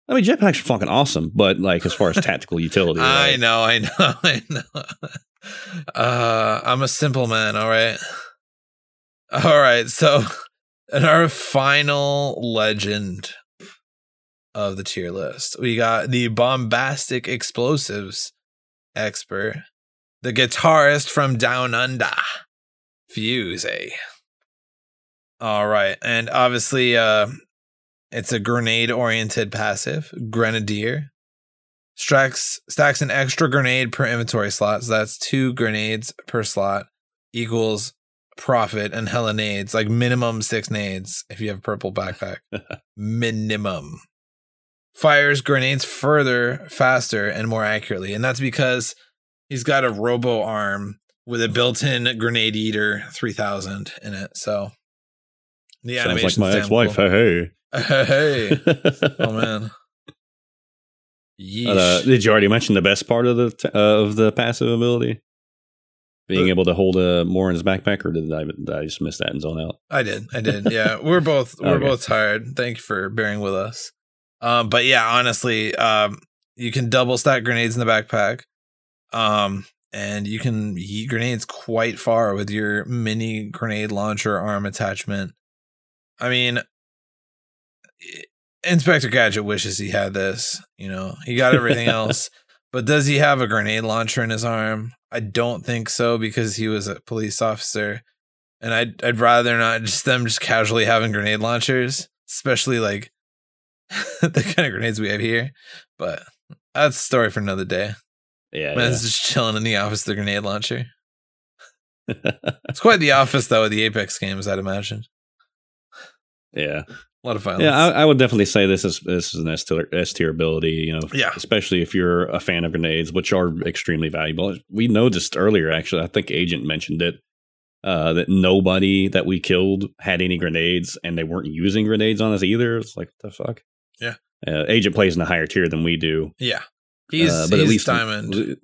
I mean, jetpacks are fucking awesome, but like as far as tactical utility, (laughs) I right? know, I know, (laughs) I know. Uh, I'm a simple man. All right, all right. So, (laughs) in our final legend of the tier list, we got the bombastic explosives expert, the guitarist from Down Under, Fuse. All right, and obviously, uh, it's a grenade-oriented passive, Grenadier. Stacks stacks an extra grenade per inventory slot, so that's two grenades per slot equals profit and hella nades, like minimum six nades if you have a purple backpack. (laughs) minimum. Fires grenades further, faster, and more accurately, and that's because he's got a robo arm with a built-in grenade eater 3000 in it. So the Sounds like my ex-wife. cool. Hey, hey. Hey. (laughs) Oh man. Yeesh. Uh, did you already mention the best part of the t- uh, of the passive ability? Being Uh, able to hold uh, more in his backpack, or did I, did I just miss that and zone out? I did. I did. Yeah. (laughs) We're both we're Okay. both tired. Thank you for bearing with us. Um, but yeah, honestly, um, you can double stack grenades in the backpack. Um, and you can yeet grenades quite far with your mini grenade launcher arm attachment. I mean, Inspector Gadget wishes he had this. You know, he got everything (laughs) else, but does he have a grenade launcher in his arm? I don't think so because he was a police officer, and I'd I'd rather not just them just casually having grenade launchers, especially like (laughs) the kind of grenades we have here. But that's a story for another day. Yeah, Man's just chilling in the office with the grenade launcher. (laughs) It's quite the office though of the Apex games, I'd imagine. yeah. A lot of violence. Yeah, I, I would definitely say this is this is an S tier, S tier ability. You know, Yeah. especially if you're a fan of grenades, which are extremely valuable. We noticed earlier, actually, I think Agent mentioned it uh, that nobody that we killed had any grenades, and they weren't using grenades on us either. It's like what the fuck. Yeah. uh, Agent plays in a higher tier than we do. yeah. He's uh, he's diamond.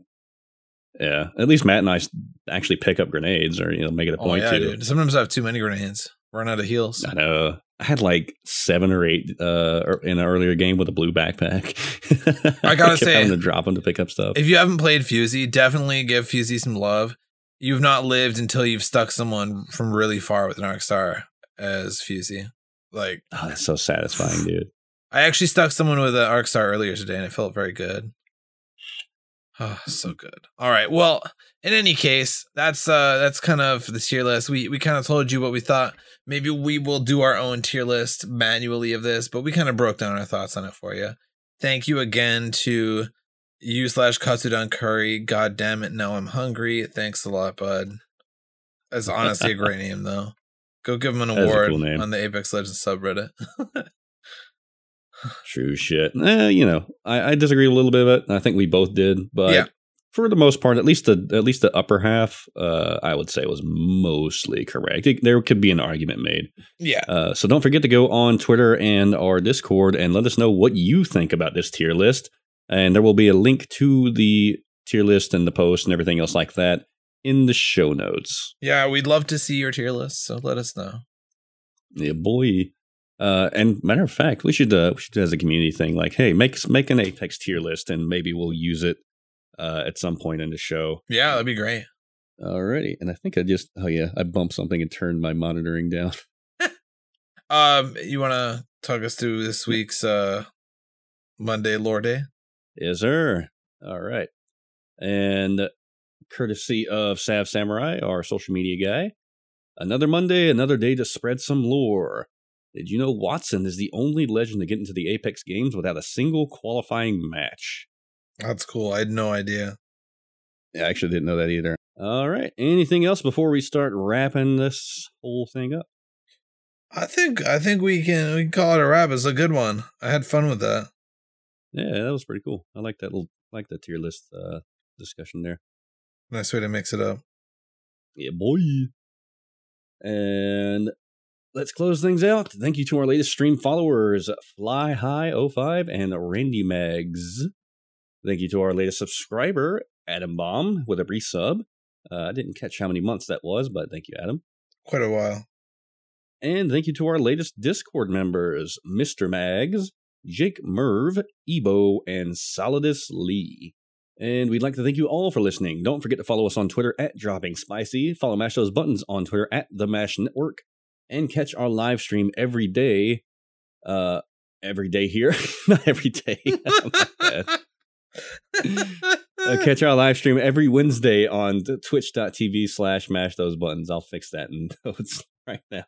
Yeah, at least Matt and I actually pick up grenades, or you know, make it a Oh point yeah, to. dude. Sometimes I have too many grenades. Run out of heals. I know. I had like seven or eight uh, er- in an earlier game with a blue backpack. I gotta (laughs) kept say- having to drop them to pick up stuff. If you haven't played Fusey, definitely give Fusey some love. You've not lived until you've stuck someone from really far with an arc star as Fusey. Like, Oh, that's so satisfying, dude. (sighs) I actually stuck someone with an arc star earlier today, and it felt very good. Oh, so good. All right. Well, in any case, that's uh that's kind of the tier list. We we kind of told you what we thought. Maybe we will do our own tier list manually of this, but we kind of broke down our thoughts on it for you. Thank you again to you slash Katsudon Curry. God damn it, now I'm hungry. Thanks a lot, bud. That's honestly a great (laughs) name though. Go give him an award cool on the Apex Legends subreddit. (laughs) True shit. Eh, you know, I, I disagree a little bit. Of it. I think we both did, but Yeah. for the most part, at least the at least the upper half, uh, I would say was mostly correct. It- there could be an argument made. yeah. Uh, so don't forget to go on Twitter and our Discord and let us know what you think about this tier list. And there will be a link to the tier list and the post and everything else like that in the show notes. Yeah, we'd love to see your tier list, so let us know. Yeah, boy. Uh, and matter of fact, we should uh, we should do as a community thing, like, hey, make make an Apex tier list, and maybe we'll use it uh, at some point in the show. Yeah, that'd be great. Alrighty, and I think I just oh yeah, I bumped something and turned my monitoring down. (laughs) (laughs) Um, you want to talk us through this week's uh Monday lore day? Yes, sir. All right. And courtesy of Sav Samurai, our social media guy, another Monday, another day to spread some lore. Did you know Wattson is the only legend to get into the Apex games without a single qualifying match? That's cool. I had no idea. I actually didn't know that either. All right. Anything else before we start wrapping this whole thing up? I think I think we can we can call it a wrap. It's a good one. I had fun with that. Yeah, that was pretty cool. I like that little like the tier list uh discussion there. Nice way to mix it up. Yeah, boy. And let's close things out. Thank you to our latest stream followers, Fly High 05 and Randy Mags. Thank you to our latest subscriber, Adam Bomb, with a resub. Uh, I didn't catch how many months that was, but thank you, Adam. Quite a while. And thank you to our latest Discord members, Mr. Mags, Jake Merv, Ebo, and Solidus Lee. And we'd like to thank you all for listening. Don't forget to follow us on Twitter at Dropping Spicy. Follow Mash Those Buttons on Twitter at The Mash Network. And catch our live stream every day. Uh, every day here. (laughs) Not every day. (laughs) Uh, catch our live stream every Wednesday on twitch.tv slash mash those buttons. I'll fix that in (laughs) notes right now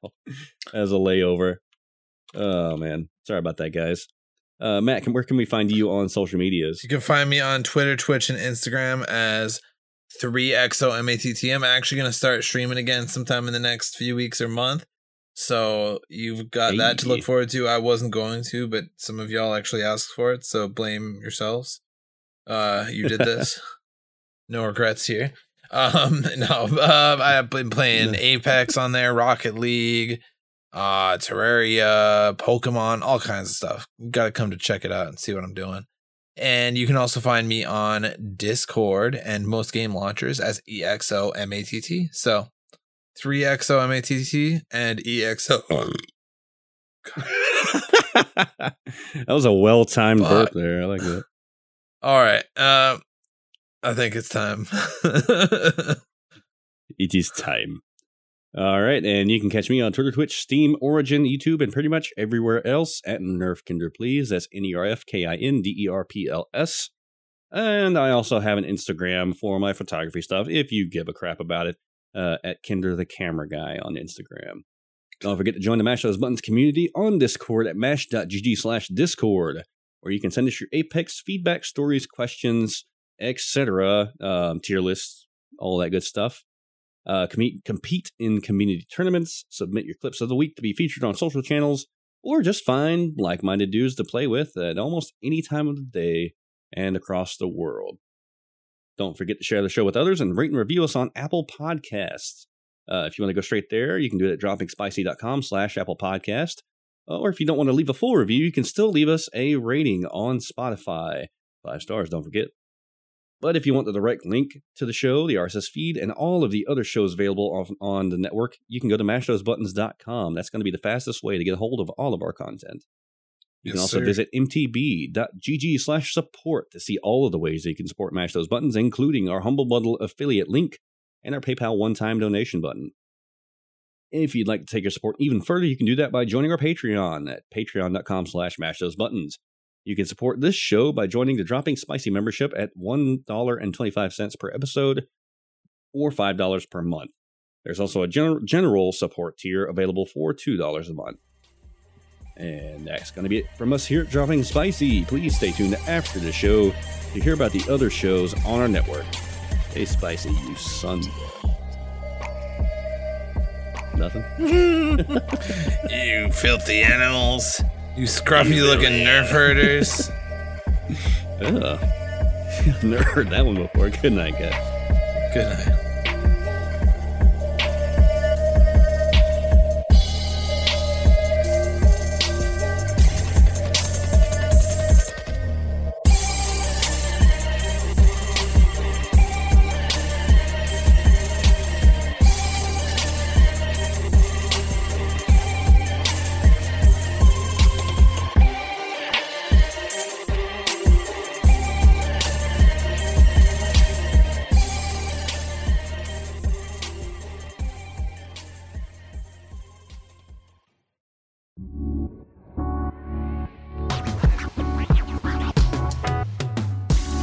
as a layover. Oh, man. Sorry about that, guys. Uh, Matt, can, where can we find you on social medias? You can find me on Twitter, Twitch, and Instagram as 3XOMATT. I'm actually going to start streaming again sometime in the next few weeks or month. So you've got that to look forward to. I wasn't going to, but some of y'all actually asked for it. So blame yourselves. Uh, you did (laughs) this. no regrets here. Um, (laughs) no, um, I've been playing Apex on there, Rocket League, uh, Terraria, Pokemon, all kinds of stuff. You got to come to check it out and see what I'm doing. And you can also find me on Discord and most game launchers as E EXOMATT. So 3XOMATT and EXO. (laughs) (laughs) that was a well timed burp there. I like that. All right. Um, I think it's time. (laughs) It is time. All right, and you can catch me on Twitter, Twitch, Steam, Origin, YouTube, and pretty much everywhere else at Nerf Kinder Please. That's N E R F K I N D E R P L S. And I also have an Instagram for my photography stuff if you give a crap about it uh, at Kinder the Camera Guy on Instagram. Don't forget to join the Mash Those Buttons community on Discord at mash.gg slash Discord, where you can send us your Apex feedback, stories, questions, etc., um, tier lists, all that good stuff. Uh, com- compete in community tournaments, submit your clips of the week to be featured on social channels, or just find like minded dudes to play with at almost any time of the day and across the world. Don't forget to share the show with others and rate and review us on Apple Podcasts. Uh, if you want to go straight there, you can do it at droppingspicy.com slash Apple Podcast. Or if you don't want to leave a full review, you can still leave us a rating on Spotify. Five stars, don't forget. But if you want the direct link to the show, the RSS feed, and all of the other shows available on, on the network, you can go to mashthosebuttons.com. That's going to be the fastest way to get a hold of all of our content. You can Yes, also sir. visit mtb.gg slash support to see all of the ways that you can support Mash Those Buttons, including our Humble Bundle affiliate link and our PayPal one-time donation button. If you'd like to take your support even further, you can do that by joining our Patreon at patreon.com slash mash those buttons. You can support this show by joining the Dropping Spicy membership at $1.25 per episode or $5 per month. There's also a general, general support tier available for $2 a month. And that's going to be it from us here at Dropping Spicy. Please stay tuned after the show to hear about the other shows on our network. Stay spicy, you son. Nothing? (laughs) You filthy animals. You scruffy looking nerf herders. (laughs) Ugh. (laughs) I've never heard that one before. Good night, guys. Good night.